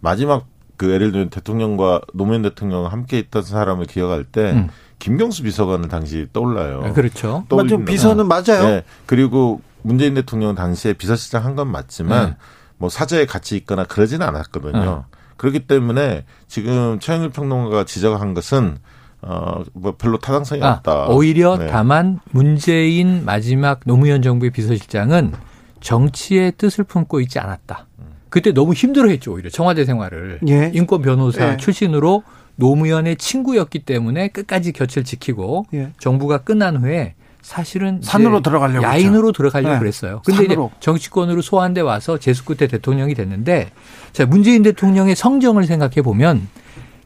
마지막 그 예를 들면 대통령과 노무현 대통령 함께 있던 사람을 기억할 때 음. 김경수 비서관은 당시 떠올라요. 아, 그렇죠. 맞죠. 떠올린다. 비서는 맞아요. 네. 그리고 문재인 대통령 당시에 비서실장 한 건 맞지만 네. 뭐 사저에 같이 있거나 그러지는 않았거든요. 그렇기 때문에 지금 최영일 평론가가 지적한 것은 어뭐 별로 타당성이 아, 없다. 오히려 네. 다만 문재인 마지막 노무현 정부의 비서실장은 정치의 뜻을 품고 있지 않았다. 그때 너무 힘들어했죠 오히려 청와대 생활을 예. 인권 변호사 예. 출신으로 노무현의 친구였기 때문에 끝까지 곁을 지키고 예. 정부가 끝난 후에 사실은 이제 산으로 들어가려고 야인으로 들어가려고 네. 그랬어요. 근데 이제 산으로. 정치권으로 소환돼 와서 재수 끝에 대통령이 됐는데 자 문재인 대통령의 성정을 생각해 보면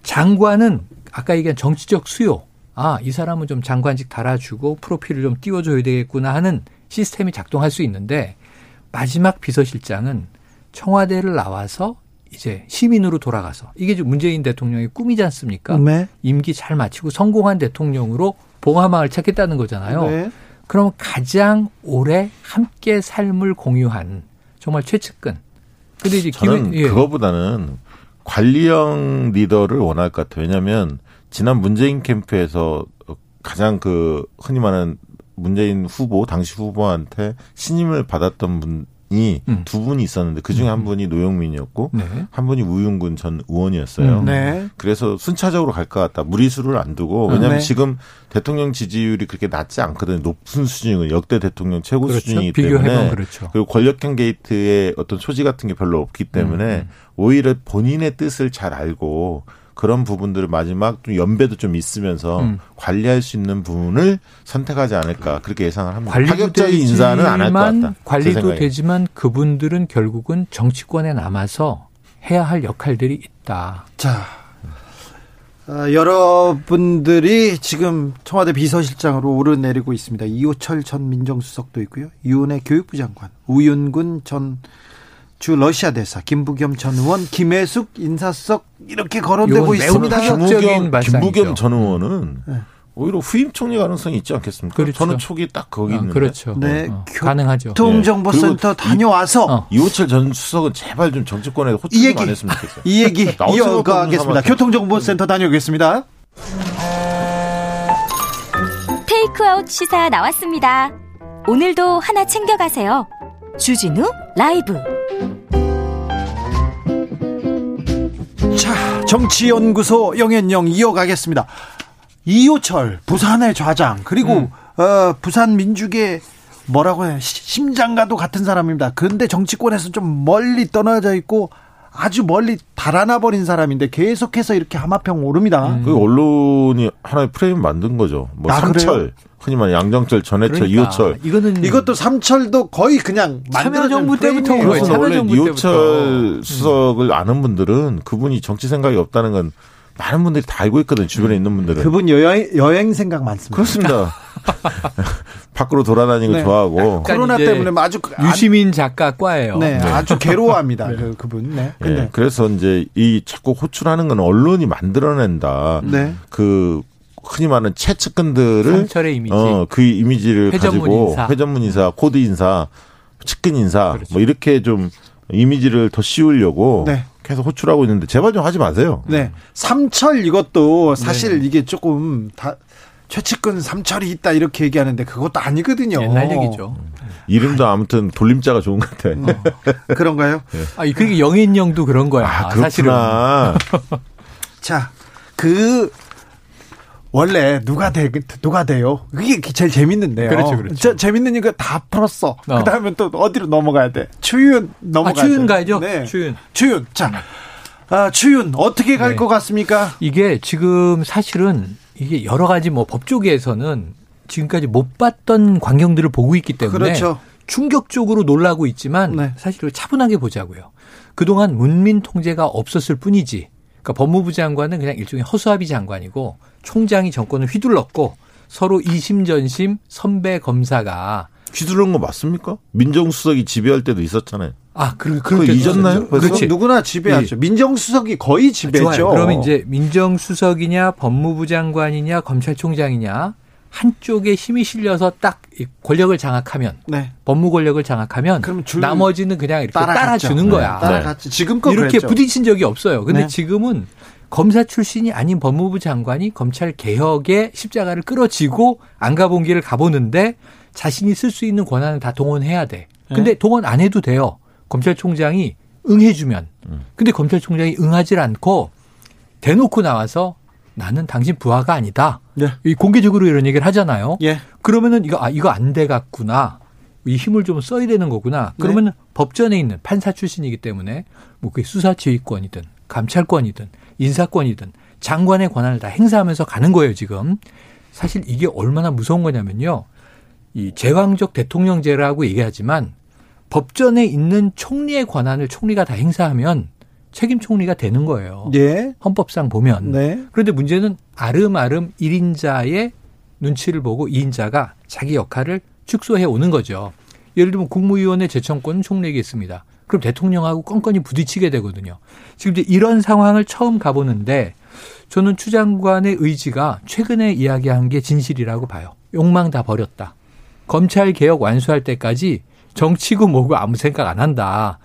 장관은 아까 얘기한 정치적 수요. 아, 이 사람은 좀 장관직 달아주고 프로필을 좀 띄워줘야 되겠구나 하는 시스템이 작동할 수 있는데 마지막 비서실장은 청와대를 나와서 이제 시민으로 돌아가서 이게 지금 문재인 대통령의 꿈이지 않습니까? 네. 임기 잘 마치고 성공한 대통령으로 봉화마을 찾겠다는 거잖아요. 네. 그럼 가장 오래 함께 삶을 공유한 정말 최측근. 근데 이제 저는 기회- 예. 그거보다는 관리형 리더를 원할 것 같아요. 왜냐하면 지난 문재인 캠프에서 가장 그 흔히 말하는 문재인 후보 당시 후보한테 신임을 받았던 분이 음. 두 분이 있었는데 그 중에 한 분이 노영민이었고 네. 한 분이 우윤근 전 의원이었어요. 음. 네. 그래서 순차적으로 갈 것 같다. 무리수를 안 두고 왜냐하면 네. 지금 대통령 지지율이 그렇게 낮지 않거든요. 높은 수준이고 역대 대통령 최고 그렇죠. 수준이기 때문에 그렇죠. 그리고 권력형 게이트의 어떤 소지 같은 게 별로 없기 때문에 오히려 본인의 뜻을 잘 알고 그런 부분들을 마지막 좀 연배도 좀 있으면서 음. 관리할 수 있는 부분을 선택하지 않을까 그렇게 예상을 합니다. 관리도 파격적인 인사는 안 할것 되지만, 같다. 제 관리도. 되지만 그분들은 결국은 정치권에 남아서 해야 할 역할들이 있다. 자, 아, 여러분들이 지금 청와대 비서실장으로 오르내리고 있습니다. 이호철 전 민정수석도 있고요. 유은혜 교육부 장관, 우윤군 전 주 러시아 대사, 김부겸 전 의원, 김혜숙 인사석 이렇게 거론되고 있습니다. 김부겸. 김부겸 전 의원은 네. 오히려 후임 총리 가능성이 있지 않겠습니까? 그렇죠. 저는 촉이 딱 거기 아, 있는데. 그렇죠. 네, 어, 교- 가능하죠. 교통정보센터 네. 다녀와서 어. 이호철 전 수석은 제발 좀 정치권에 호출 이좀 얘기 안 했으면 좋겠어요. 이 얘기 이어가겠습니다. 교통정보센터 다녀오겠습니다. 테이크아웃 시사 나왔습니다. 오늘도 하나 챙겨가세요. 주진우 라이브. 정치연구소 영앤영 이어가겠습니다. 이호철 부산의 좌장 그리고 어, 부산 민주계 뭐라고 해요? 시- 심장과도 같은 사람입니다. 그런데 정치권에서 좀 멀리 떠나져 있고 아주 멀리 달아나 버린 사람인데 계속해서 이렇게 하마평 오릅니다. 그 언론이 하나의 프레임 만든 거죠. 뭐 아, 삼철, 흔히 말하는 양정철, 전해철, 그러니까 이호철. 이거는 이것도 삼철도 거의 그냥 참여정부 만들어진 때부터 거예요. 그것은 원래 참여정부 이호철 때부터. 수석을 아는 분들은 그분이 정치 생각이 없다는 건 많은 분들이 다 알고 있거든요. 주변에 있는 분들은. 그분 여행, 여행 생각 많습니다. 그렇습니다. 밖으로 돌아다니는 거 네. 좋아하고. 코로나 때문에 아주 그- 안- 유시민 작가 과예요. 네, 아주 괴로워합니다. 그, 그분. 네. 예, 근데 그래서 이제 이 자꾸 호출하는 건 언론이 만들어낸다. 네. 그 흔히 말하는 최측근들을 이미지. 어, 그 이미지를 회전문 가지고 인사. 회전문 인사, 코드 인사, 측근 인사 그렇죠. 뭐 이렇게 좀 이미지를 더 씌우려고 네. 계속 호출하고 있는데 제발 좀 하지 마세요. 네. 삼철 이것도 사실 이게 조금 다 최측근 삼철이 있다 이렇게 얘기하는데 그것도 아니거든요. 옛날 얘기죠. 이름도 아무튼 돌림자가 좋은 것 같아. 그런가요? 아, 그게 영인영도 그런 거야. 아, 사실은. 그렇구나. 자, 그 원래 누가 돼 누가 돼요? 그게 제일 재밌는데요. 그렇죠, 그렇죠. 저, 재밌는 이거 다 풀었어. 어. 그다음에 또 어디로 넘어가야 돼? 추윤 아, 넘어가야 추윤 돼. 가야죠. 네. 추윤. 추윤. 자. 아, 추윤 어떻게 갈 네. 것 같습니까? 이게 지금 사실은 이게 여러 가지 뭐 법조계에서는 지금까지 못 봤던 광경들을 보고 있기 때문에 그렇죠. 충격적으로 놀라고 있지만 네. 사실 차분하게 보자고요. 그동안 문민 통제가 없었을 뿐이지. 그러니까 법무부 장관은 그냥 일종의 허수아비 장관이고 총장이 정권을 휘둘렀고 서로 이심전심 선배 검사가 휘두른 거 맞습니까? 민정수석이 지배할 때도 있었잖아요. 아, 그, 그렇게 잊었나요? 그렇지. 누구나 지배하죠. 민정수석이 거의 지배죠. 좋아요. 그러면 이제 민정수석이냐, 법무부 장관이냐, 검찰총장이냐 한쪽에 힘이 실려서 딱이 권력을 장악하면 네. 법무 권력을 장악하면 그럼 줄 나머지는 그냥 이렇게 따라갔죠. 따라주는 거야. 따라갔지. 지금껏 이렇게 그랬죠. 부딪힌 적이 없어요. 근데 네. 지금은 검사 출신이 아닌 법무부 장관이 검찰 개혁의 십자가를 끌어지고 안 가본 길을 가보는데 자신이 쓸 수 있는 권한을 다 동원해야 돼. 네. 근데 동원 안 해도 돼요. 검찰총장이 응해주면. 음. 근데 검찰총장이 응하지 않고 대놓고 나와서 나는 당신 부하가 아니다. 예. 이 공개적으로 이런 얘기를 하잖아요. 예. 그러면은 이거 아 이거 안 돼 갔구나. 이 힘을 좀 써야 되는 거구나. 그러면 법전에 있는 판사 출신이기 때문에 뭐 그게 수사 지휘권이든 감찰권이든 인사권이든 장관의 권한을 다 행사하면서 가는 거예요 지금. 사실 이게 얼마나 무서운 거냐면요. 이 제왕적 대통령제라고 얘기하지만 법전에 있는 총리의 권한을 총리가 다 행사하면 책임 총리가 되는 거예요. 예. 헌법상 보면. 네. 그런데 문제는 아름아름 1인자의 눈치를 보고 2인자가 자기 역할을 축소해 오는 거죠. 예를 들면 국무위원회 제청권은 총리에게 있습니다. 그럼 대통령하고 껌껌이 부딪히게 되거든요. 지금 이제 이런 상황을 처음 가보는데 저는 추 장관의 의지가 최근에 이야기한 게 진실이라고 봐요. 욕망 다 버렸다. 검찰 개혁 완수할 때까지 정치고 뭐고 아무 생각 안 한다.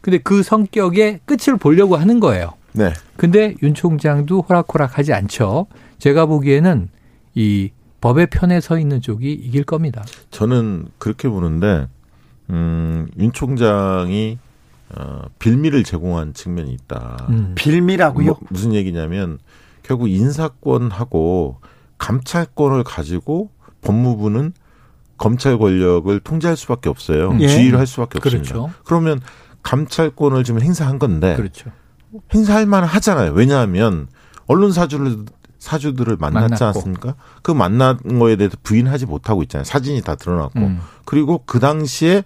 근데 그 성격의 끝을 보려고 하는 거예요. 네. 근데 윤 총장도 호락호락하지 않죠. 제가 보기에는 이 법의 편에 서 있는 쪽이 이길 겁니다. 저는 그렇게 보는데 음, 윤 총장이 어, 빌미를 제공한 측면이 있다. 음. 빌미라고요? 뭐, 무슨 얘기냐면 결국 인사권하고 감찰권을 가지고 법무부는 검찰 권력을 통제할 수밖에 없어요. 예. 지휘를 할 수밖에 그렇죠. 없습니다. 그러면 감찰권을 지금 행사한 건데 그렇죠. 행사할 만 하잖아요. 왜냐하면 언론 사주를 사주들을 만났지 만났고. 않습니까? 그 만난 거에 대해서 부인하지 못하고 있잖아요. 사진이 다 드러났고. 음. 그리고 그 당시에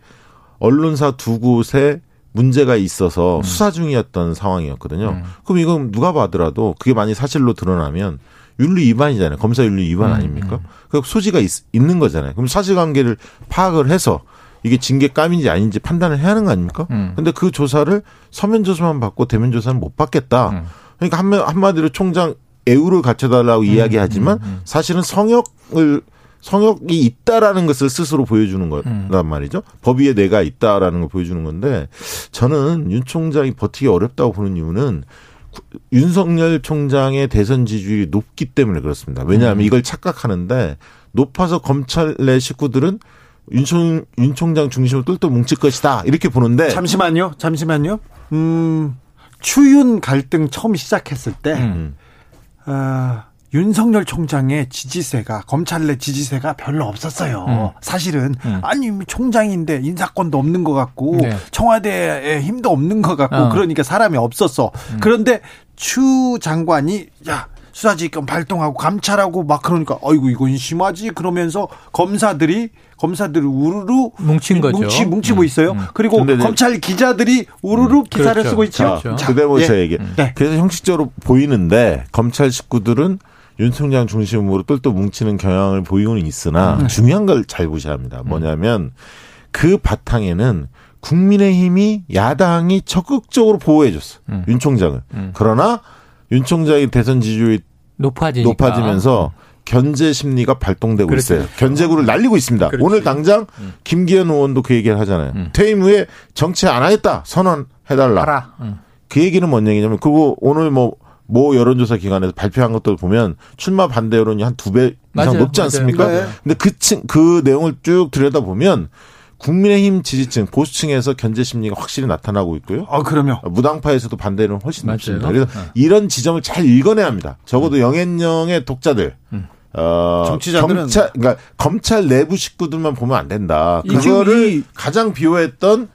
언론사 두 곳에 문제가 있어서 수사 중이었던 상황이었거든요. 음. 그럼 이건 누가 봐더라도 그게 만약 사실로 드러나면 윤리 위반이잖아요. 검사 윤리 위반 음, 아닙니까? 그 소지가 있, 는 거잖아요. 그럼 사실관계를 파악을 해서 이게 징계감인지 아닌지 판단을 해야 하는 거 아닙니까? 음. 근데 그 조사를 서면 조사만 받고 대면 조사는 못 받겠다. 음. 그러니까 한마- 한마디로 총장 애우를 갖춰달라고 이야기하지만 음, 사실은 성역을 성역이 있다라는 것을 스스로 보여주는 음. 거란 말이죠. 법 위에 내가 있다라는 걸 보여주는 건데 저는 윤 총장이 버티기 어렵다고 보는 이유는 구- 윤석열 총장의 대선 지지율이 높기 때문에 그렇습니다. 음. 왜냐하면 이걸 착각하는데 높아서 검찰 내 식구들은 윤, 총, 윤 총장 중심으로 똘똘 뭉칠 것이다 이렇게 보는데 잠시만요. 잠시만요. 음, 추윤 갈등 처음 시작했을 때, 음. 아, 윤석열 총장의 지지세가 검찰 내 지지세가 별로 없었어요. 음. 사실은 음. 아니 총장인데 인사권도 없는 것 같고 네. 청와대에 힘도 없는 것 같고 어. 그러니까 사람이 없었어. 음. 그런데 추 장관이 야 수사지휘권 발동하고 감찰하고 막 그러니까 어이구 이건 심하지 그러면서 검사들이 검사들이 우르르 뭉친 거죠. 뭉치 뭉치고 음. 있어요. 음. 그리고 검찰 기자들이 우르르 기사를 그렇죠. 쓰고 있죠. 자, 그렇죠. 그대로 예. 제가 얘기. 네. 그래서 형식적으로 보이는데 검찰 식구들은 윤 총장 중심으로 똘똘 뭉치는 경향을 보이고는 있으나 음. 중요한 걸 잘 보셔야 합니다. 뭐냐면 그 바탕에는 국민의힘이 야당이 적극적으로 보호해줬어. 음. 윤 총장을. 음. 그러나 윤 총장의 대선 지지율이 높아지니까. 높아지면서 견제 심리가 발동되고 그렇죠. 있어요. 견제구를 날리고 있습니다. 그렇지. 오늘 당장 김기현 의원도 그 얘기를 하잖아요. 음. 퇴임 후에 정치 안 하겠다 선언해달라. 알아. 음. 그 얘기는 뭔 얘기냐면 그거 오늘 뭐 모 여론조사 기관에서 발표한 것들 보면 출마 반대 여론이 한 두 배 이상 맞아요. 높지 맞아요. 않습니까? 네. 근데 그 층 그 내용을 쭉 들여다 보면 국민의힘 지지층 보수층에서 견제 심리가 확실히 나타나고 있고요. 어 그러면 무당파에서도 반대는 훨씬 맞아요. 높습니다. 그래서 어. 이런 지점을 잘 읽어내야 합니다. 적어도 영앤영의 독자들, 음. 어, 정치자들은- 검찰, 그러니까 검찰 내부 식구들만 보면 안 된다. 그거를 이- 가장 비호했던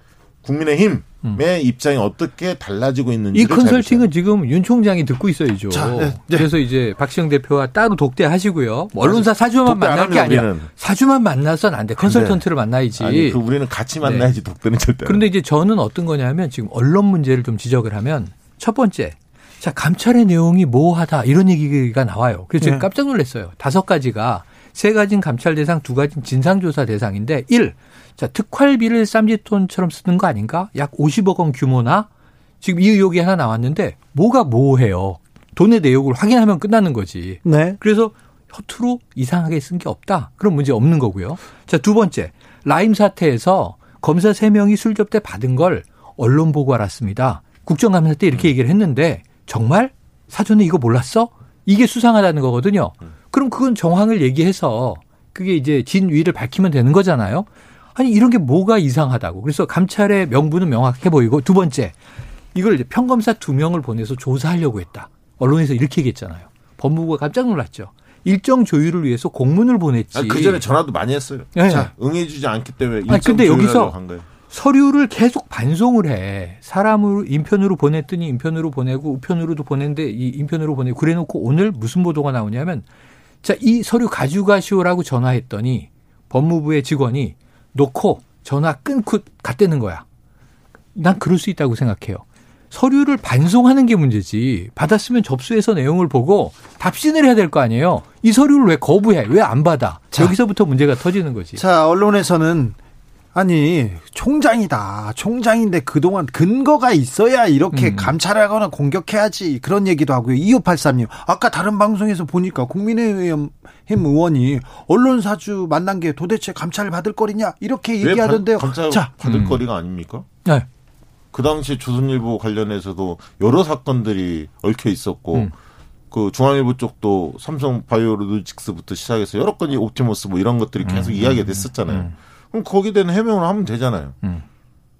국민의힘 의 입장이 어떻게 달라지고 있는지 이 컨설팅은 지금 윤 총장이 듣고 있어야죠. 자, 네, 네. 그래서 이제 박시영 대표와 따로 독대하시고요. 뭐 언론사 사주만 만날 게 아니라 우리는. 사주만 만나서는 안 돼. 컨설턴트를 만나야지. 아니, 그 우리는 같이 만나야지 독대는 절대. 안 그런데 이제 저는 어떤 거냐면 지금 언론 문제를 좀 지적을 하면 첫 번째, 자 감찰의 내용이 모호하다 이런 얘기가 나와요. 그래서 제가 네. 깜짝 놀랐어요. 다섯 가지가 세 가지는 감찰 대상, 두 가지는 진상조사 대상인데 일 자, 특활비를 쌈짓돈처럼 쓰는 거 아닌가? 약 50억 원 규모나 지금 이 의혹이 하나 나왔는데 뭐가 뭐해요? 돈의 내역을 확인하면 끝나는 거지. 네. 그래서 허투루 이상하게 쓴 게 없다. 그런 문제 없는 거고요. 자, 두 번째. 라임 사태에서 검사 3명이 술 접 대 받은 걸 언론 보고 알았습니다. 국정감사 때 이렇게 얘기를 했는데 정말 사전에 이거 몰랐어? 이게 수상하다는 거거든요. 그럼 그건 정황을 얘기해서 그게 이제 진위를 밝히면 되는 거잖아요. 아니 이런 게 뭐가 이상하다고. 그래서 감찰의 명분은 명확해 보이고 두 번째 이걸 이제 평검사 두 명을 보내서 조사하려고 했다. 언론에서 이렇게 얘기했잖아요. 법무부가 깜짝 놀랐죠. 일정 조율을 위해서 공문을 보냈지. 그 전에 전화도 많이 했어요. 네. 자, 응해주지 않기 때문에 아니, 근데 일정 여기서 조율하려고 한 거예요. 서류를 계속 반송을 해. 사람을 인편으로 보냈더니 인편으로 보내고 우편으로도 보냈는데 이 인편으로 보내고 그래놓고 오늘 무슨 보도가 나오냐면 자 이 서류 가져가시오라고 전화했더니 법무부의 직원이 놓고 전화 끊고 갔다는 거야. 난 그럴 수 있다고 생각해요. 서류를 반송하는 게 문제지. 받았으면 접수해서 내용을 보고 답신을 해야 될 거 아니에요. 이 서류를 왜 거부해? 왜 안 받아? 자. 여기서부터 문제가 터지는 거지. 자, 언론에서는 아니, 총장이다. 총장인데 그동안 근거가 있어야 이렇게 음. 감찰하거나 공격해야지. 그런 얘기도 하고요. 2583님. 아까 다른 방송에서 보니까 국민의힘 의원이 언론사주 만난 게 도대체 감찰 받을 거리냐? 이렇게 왜 얘기하던데요. 바- 검찰 자, 받을 음. 거리가 아닙니까? 네. 그 당시 조선일보 관련해서도 여러 사건들이 얽혀 있었고 음. 그 중앙일보 쪽도 삼성 바이오로직스부터 시작해서 여러 건이 옵티머스 뭐 이런 것들이 계속 이야기가 됐었잖아요. 음. 그럼 거기에 대한 해명을 하면 되잖아요. 음.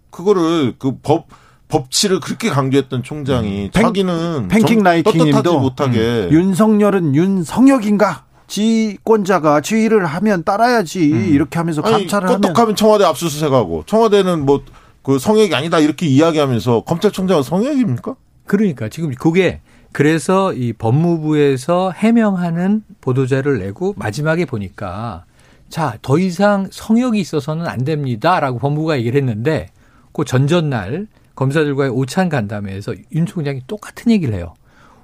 그거를 그 법 법치를 그렇게 강조했던 총장이 팽- 자기는 팽킹 정- 라이킹 떳떳하지 님도 음. 못하게 윤석열은 윤성혁인가? 지권자가 지휘를 하면 따라야지. 이렇게 하면서 아니, 감찰을 하면 떳떳하면 청와대 압수수색하고 청와대는 뭐 그 성역이 아니다 이렇게 이야기하면서 검찰총장은 성역입니까? 그러니까 지금 그게 그래서 이 법무부에서 해명하는 보도자를 내고 마지막에 보니까 자, 더 이상 성역이 있어서는 안 됩니다라고 법무부가 얘기를 했는데 그 전전날 검사들과의 오찬 간담회에서 윤 총장이 똑같은 얘기를 해요.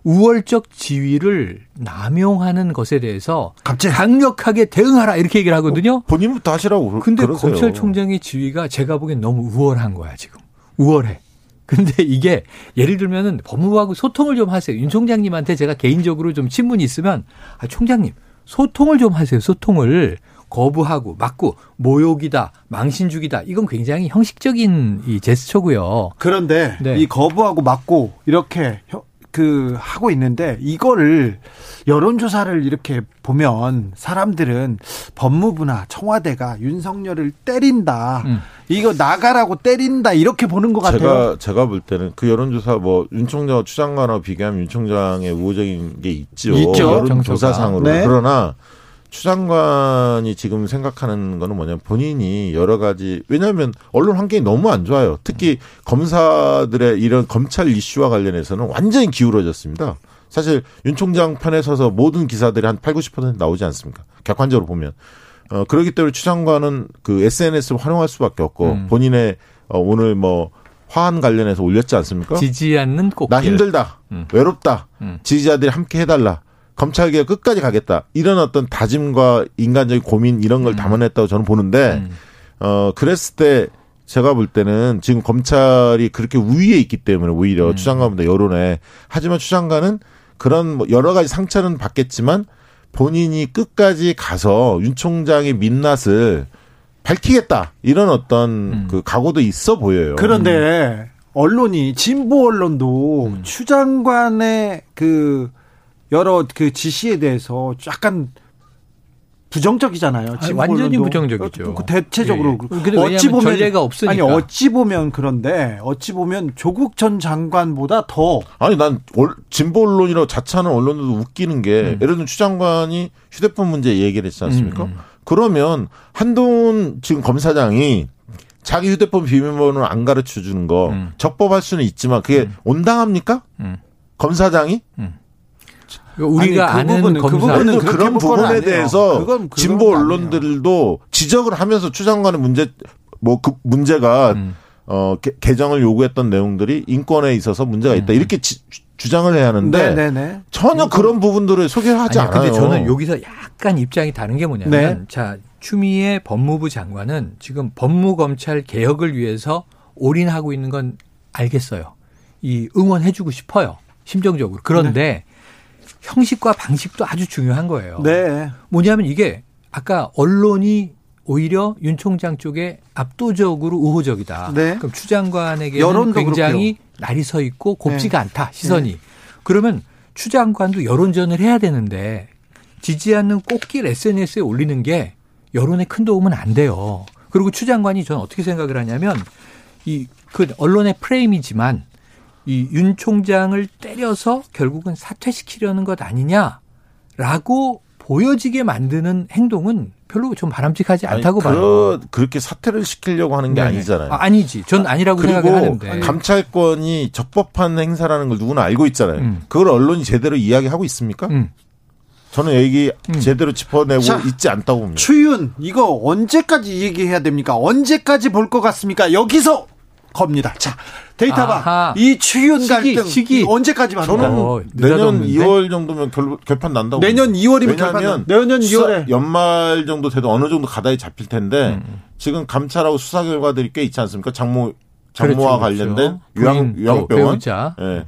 우월적 지위를 남용하는 것에 대해서 갑자기 강력하게 대응하라 이렇게 얘기를 하거든요. 본인부터 하시라고 근데 그러세요. 검찰총장의 지위가 제가 보기엔 너무 우월한 거야, 지금. 우월해. 근데 이게 예를 들면은 법무부하고 소통을 좀 하세요. 윤 총장님한테 제가 개인적으로 좀 친분이 있으면 아, 총장님 소통을 좀 하세요. 소통을 거부하고 막고 모욕이다, 망신주기다. 이건 굉장히 형식적인 이 제스처고요. 그런데 네. 이 거부하고 맞고 이렇게 혀- 그 하고 있는데 이거를 여론조사를 이렇게 보면 사람들은 법무부나 청와대가 윤석열을 때린다. 음. 이거 나가라고 때린다 이렇게 보는 것 같아요. 제가 제가 볼 때는 그 여론조사 뭐윤 총장과 추 장관하고 비교하면 윤 총장의 우호적인 게 있죠. 있죠, 여론조사상으로 네. 그러나 추 장관이 지금 생각하는 거는 뭐냐면 본인이 여러 가지 왜냐하면 언론 환경이 너무 안 좋아요. 특히 검사들의 이런 검찰 이슈와 관련해서는 완전히 기울어졌습니다. 사실 윤 총장 편에 서서 모든 기사들이 한 8, 90% 나오지 않습니까? 객관적으로 보면. 어, 그렇기 때문에 추 장관은 그 SNS를 활용할 수밖에 없고 음. 본인의 어, 오늘 뭐 화한 관련해서 올렸지 않습니까? 지지 않는 꽃길. 나 힘들다. 음. 외롭다. 음. 지지자들이 함께 해달라. 검찰개혁 끝까지 가겠다. 이런 어떤 다짐과 인간적인 고민 이런 걸 담아냈다고 저는 보는데, 음. 어, 그랬을 때 제가 볼 때는 지금 검찰이 그렇게 우위에 있기 때문에 오히려 음. 추장관보다 여론에 하지만 추장관은 그런 뭐 여러 가지 상처는 받겠지만 본인이 끝까지 가서 윤 총장의 민낯을 밝히겠다 이런 어떤 음. 그 각오도 있어 보여요. 그런데 언론이 진보 언론도 음. 추 장관의 그 여러 그 지시에 대해서 약간 부정적이잖아요. 아니, 완전히. 부정적이죠. 그 대체적으로 예, 예. 어찌 보면 전례가 없으니까. 아니 어찌 보면 그런데 어찌 보면 조국 전 장관보다 더 아니 난 월- 진보 언론이라고 자처하는 언론들도 웃기는 게 음. 예를 들면 추 장관이 휴대폰 문제 얘기를 했지 않습니까? 음, 음. 그러면 한동훈 지금 검사장이 자기 휴대폰 비밀번호를 안 가르쳐 주는 거 음. 적법할 수는 있지만 그게 음. 온당합니까? 음. 검사장이 우리가 아니, 그 아는 부분은- 그 검사 부분은 그런, 부분에 아니에요. 대해서 진보. 언론들도 지적을 하면서 추 장관의 문제 뭐 그 문제가 음. 어 개, 개정을 요구했던 내용들이 인권에 있어서 문제가 있다 음. 이렇게 지- 주장을 해야 하는데 네네네. 전혀 그런 부분들을 소개를 하지 아니, 않아요. 근데 저는 여기서 약간 입장이 다른 게 뭐냐면 네. 자 추미애 법무부 장관은 지금 법무검찰 개혁을 위해서 올인하고 있는 건 알겠어요. 이 응원해주고 싶어요. 심정적으로. 그런데 형식과 방식도 아주 중요한 거예요. 네. 뭐냐면 이게 아까 언론이 오히려 윤 총장 쪽에 압도적으로 우호적이다. 네. 그럼 추 장관에게는 여론도 굉장히 날이 서 있고 곱지가 네. 않다 시선이. 그러면 추 장관도 여론전을 해야 되는데 지지 않는 꽃길 SNS에 올리는 게 여론에 큰 도움은 안 돼요. 그리고 추 장관이 저는 어떻게 생각을 하냐면 이 그 언론의 프레임이지만 이 윤 총장을 때려서 결국은 사퇴시키려는 것 아니냐라고 보여지게 만드는 행동은 별로 좀 바람직하지 않다고 아니, 봐요. 그, 그렇게 사퇴를 시키려고 하는 게 네네. 아니잖아요. 아, 아니지. 전 아니라고 생각을 그리고 하는데. 감찰권이 적법한 행사라는 걸 누구나 알고 있잖아요. 음. 그걸 언론이 제대로 이야기하고 있습니까? 음. 저는 얘기 음. 제대로 짚어내고 자, 있지 않다고 봅니다. 추윤 이거 언제까지 얘기해야 됩니까? 언제까지 볼 것 같습니까? 여기서 겁니다. 자, 데이터봐. 아하. 이 추윤 갈등 시기. 언제까지 합니까? 저는 어, 내년 늦어졌는데? 2월 정도면 결, 결판 난다고. 내년 봅니다. 2월이면 왜냐하면 결판 나- 내년 수사- 2월에. 연말 정도 돼도 어느 정도 가다히 잡힐 텐데 음. 지금 감찰하고 수사 결과들이 꽤 있지 않습니까? 장모 장모와 그렇죠, 그렇죠. 관련된 요양 부인 또 요양병원 배우자. 예.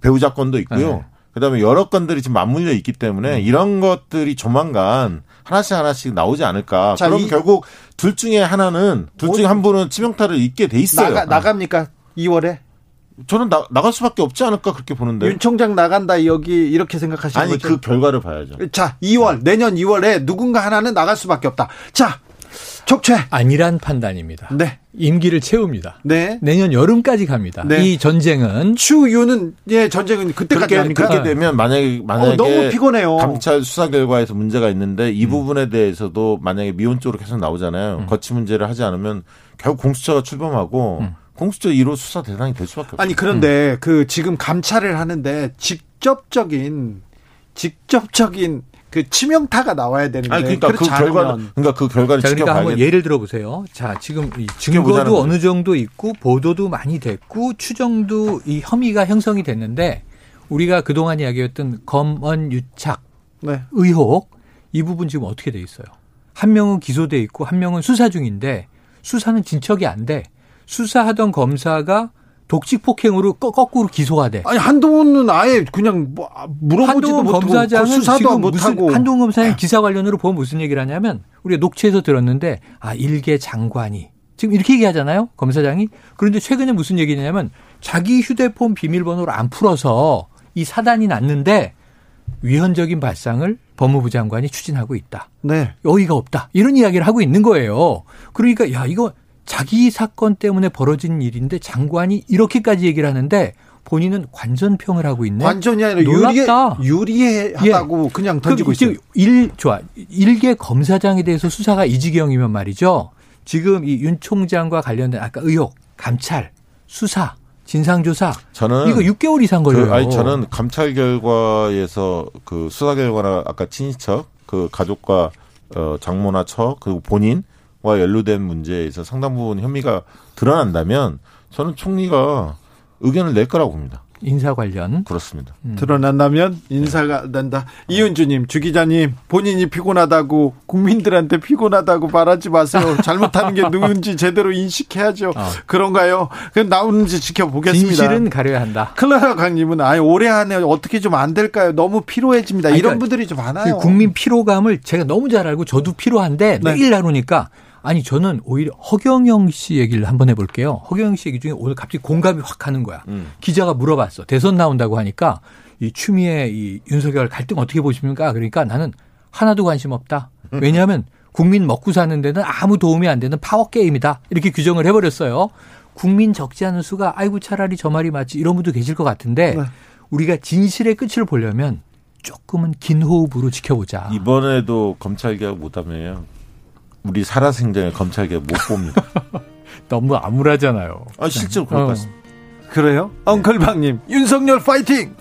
배우자 건도 있고요. 네. 그다음에 여러 건들이 지금 맞물려 있기 때문에 이런 것들이 조만간 하나씩 하나씩 나오지 않을까. 자, 그럼 이- 결국 둘 중에 하나는 둘 중에 한 분은 치명타를 입게 돼 있어요. 나가 나갑니까? 2월에 저는 나, 나갈 수밖에 없지 않을까 그렇게 보는데. 윤 총장 나간다 여기 이렇게 생각하시는 네. 아니 거죠? 그 결과를 봐야죠. 자, 2월 내년 2월에 누군가 하나는 나갈 수밖에 없다. 자, 족최. 아니란 판단입니다. 네, 임기를 채웁니다. 네. 내년 여름까지 갑니다. 네. 이 전쟁은 추윤은 예 전쟁은 그때까지 그렇게 그렇게 되면 만약에 만약에 어, 너무 피곤해요. 감찰 수사 결과에서 문제가 있는데 음. 이 부분에 대해서도 만약에 미온 쪽으로 계속 나오잖아요. 거치 문제를 하지 않으면 결국 공수처가 출범하고 음. 공수처 1호 수사 대상이 될 수밖에 없어요. 아니 그런데 그 지금 감찰을 하는데 직접적인 직접적인 그 치명타가 나와야 되는데 아니 그러니까 그 않으면 그러니까 그 결과를 자, 그러니까 한번. 예를 들어보세요. 자, 지금 증거도. 어느 정도 있고 보도도 많이 됐고 추정도 이 혐의가 형성이 됐는데 우리가 그동안 이야기했던 검언 유착 네. 의혹 이 부분 지금 어떻게 돼 있어요? 한 명은 기소돼 있고 한 명은 수사 중인데 수사는 진척이 안 돼. 수사하던 검사가 독직 폭행으로 거, 거꾸로 기소가 돼. 아니 한동훈은 아예 그냥 뭐 물어보지도 한동훈 못하고 검사장은 수사도 지금 못하고 한동훈 검사장 기사 관련으로 보면 무슨 얘기를 하냐면 우리가 녹취에서 들었는데 아 일개 장관이 지금 이렇게 얘기하잖아요 검사장이 그런데 최근에 무슨 얘기냐면 자기 휴대폰 비밀번호를 안 풀어서 이 사단이 났는데 위헌적인 발상을 법무부 장관이 추진하고 있다. 네. 어이가 없다. 이런 이야기를 하고 있는 거예요. 그러니까 야 이거 자기 사건 때문에 벌어진 일인데 장관이 이렇게까지 얘기를 하는데 본인은 관전평을 하고 있네. 완전히 아니라 유리해 놀랍다. 유리하다고 그냥 던지고 그럼 있어요. 지금 일 좋아 일개 검사장에 대해서 수사가 이 지경이면 말이죠. 지금 이 윤 총장과 관련된 아까 의혹, 감찰, 수사, 진상조사 저는 이거 6개월 이상 걸려요. 그, 아니 저는 감찰 결과에서 그 수사 결과나 아까 친인척 그 가족과 어 장모나 처 그리고 본인 과 연루된 문제에서 상당 부분 혐의가 드러난다면 저는 총리가 의견을 낼 거라고 봅니다. 인사 관련 그렇습니다. 드러난다면 인사가 난다. 이은주님, 주 기자님, 본인이 피곤하다고 국민들한테 피곤하다고 말하지 마세요. 잘못하는 게 누군지 제대로 인식해야죠. 어. 그런가요? 그럼 나오는지 지켜보겠습니다. 진실은 가려야 한다. 클라라 강님은 아예 올해 한해 어떻게 좀 안 될까요? 너무 피로해집니다. 아니, 이런 그러니까 분들이 좀 많아요. 그 국민 피로감을 제가 너무 잘 알고 저도 피로한데 네. 매일 나누니까 아니 저는 오히려 허경영 씨 얘기를 한번 해볼게요. 허경영 씨 얘기 중에 오늘 갑자기 공감이 확 가는 거야. 음. 기자가 물어봤어. 대선 나온다고 하니까 이 추미애 이 윤석열 갈등 어떻게 보십니까? 그러니까 나는 하나도 관심 없다. 왜냐하면 국민 먹고 사는 데는 아무 도움이 안 되는 파워 게임이다. 이렇게 규정을 해버렸어요. 국민 적지 않은 수가 아이고 차라리 저 말이 맞지 이런 분도 계실 것 같은데 네. 우리가 진실의 끝을 보려면 조금은 긴 호흡으로 지켜보자. 이번에도 검찰 개혁 못하면 우리 살아생전에 검찰 개혁 못 봅니다. 너무 암울하잖아요. 아 실제로 그럴 것 어. 같습니다. 그래요? 엉클방님, 윤석열 파이팅!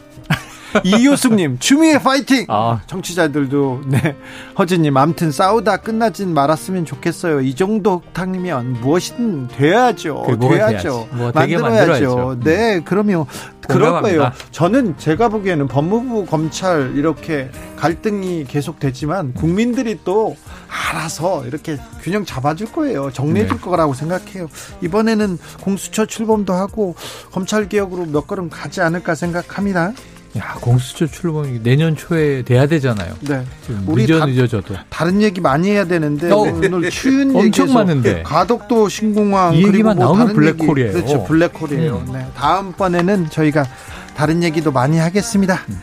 이효숙님, 추미애 파이팅! 아. 청취자들도, 네. 허진님, 암튼 싸우다 끝나진 말았으면 좋겠어요. 이 정도 탕이면 무엇이든 돼야죠. 뭐가 돼야죠. 뭐 만들어야죠. 만들어야죠. 네, 그러면 그럴. 거예요. 저는 제가 보기에는 법무부, 검찰 이렇게 갈등이 계속 되지만 국민들이 또 알아서 이렇게 균형 잡아줄 거예요. 정리해줄 네. 거라고 생각해요. 이번에는 공수처 출범도 하고 검찰 개혁으로 몇 걸음 가지 않을까 생각합니다. 야, 공수처 출범이 내년 초에 돼야 되잖아요. 네. 우리 늦어 다- 늦어져도. 다른 얘기 많이 해야 되는데 어, 오늘 추운 엄청 많은데. 가덕도 신공항 이 그리고 얘기만 뭐 나오면 블랙홀이에요. 얘기, 그렇죠 블랙홀이에요. 음. 네. 다음 번에는 저희가 다른 얘기도 많이 하겠습니다. 음.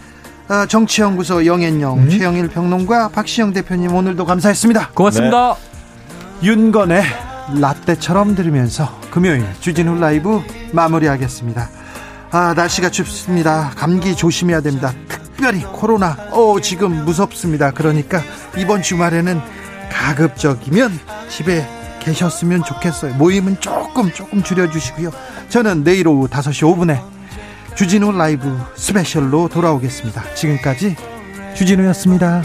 아, 정치연구소 영앤영 최영일 평론가 박시영 대표님 오늘도 감사했습니다. 고맙습니다. 윤건의 라떼처럼 들으면서 금요일 주진우 라이브 마무리하겠습니다. 아 날씨가 춥습니다. 감기 조심해야 됩니다. 특별히 코로나 어 지금 무섭습니다. 그러니까 이번 주말에는 가급적이면 집에 계셨으면 좋겠어요. 모임은 조금 조금 줄여주시고요. 저는 내일 오후 5시 5분에 주진우 라이브 스페셜로 돌아오겠습니다. 지금까지 주진우였습니다.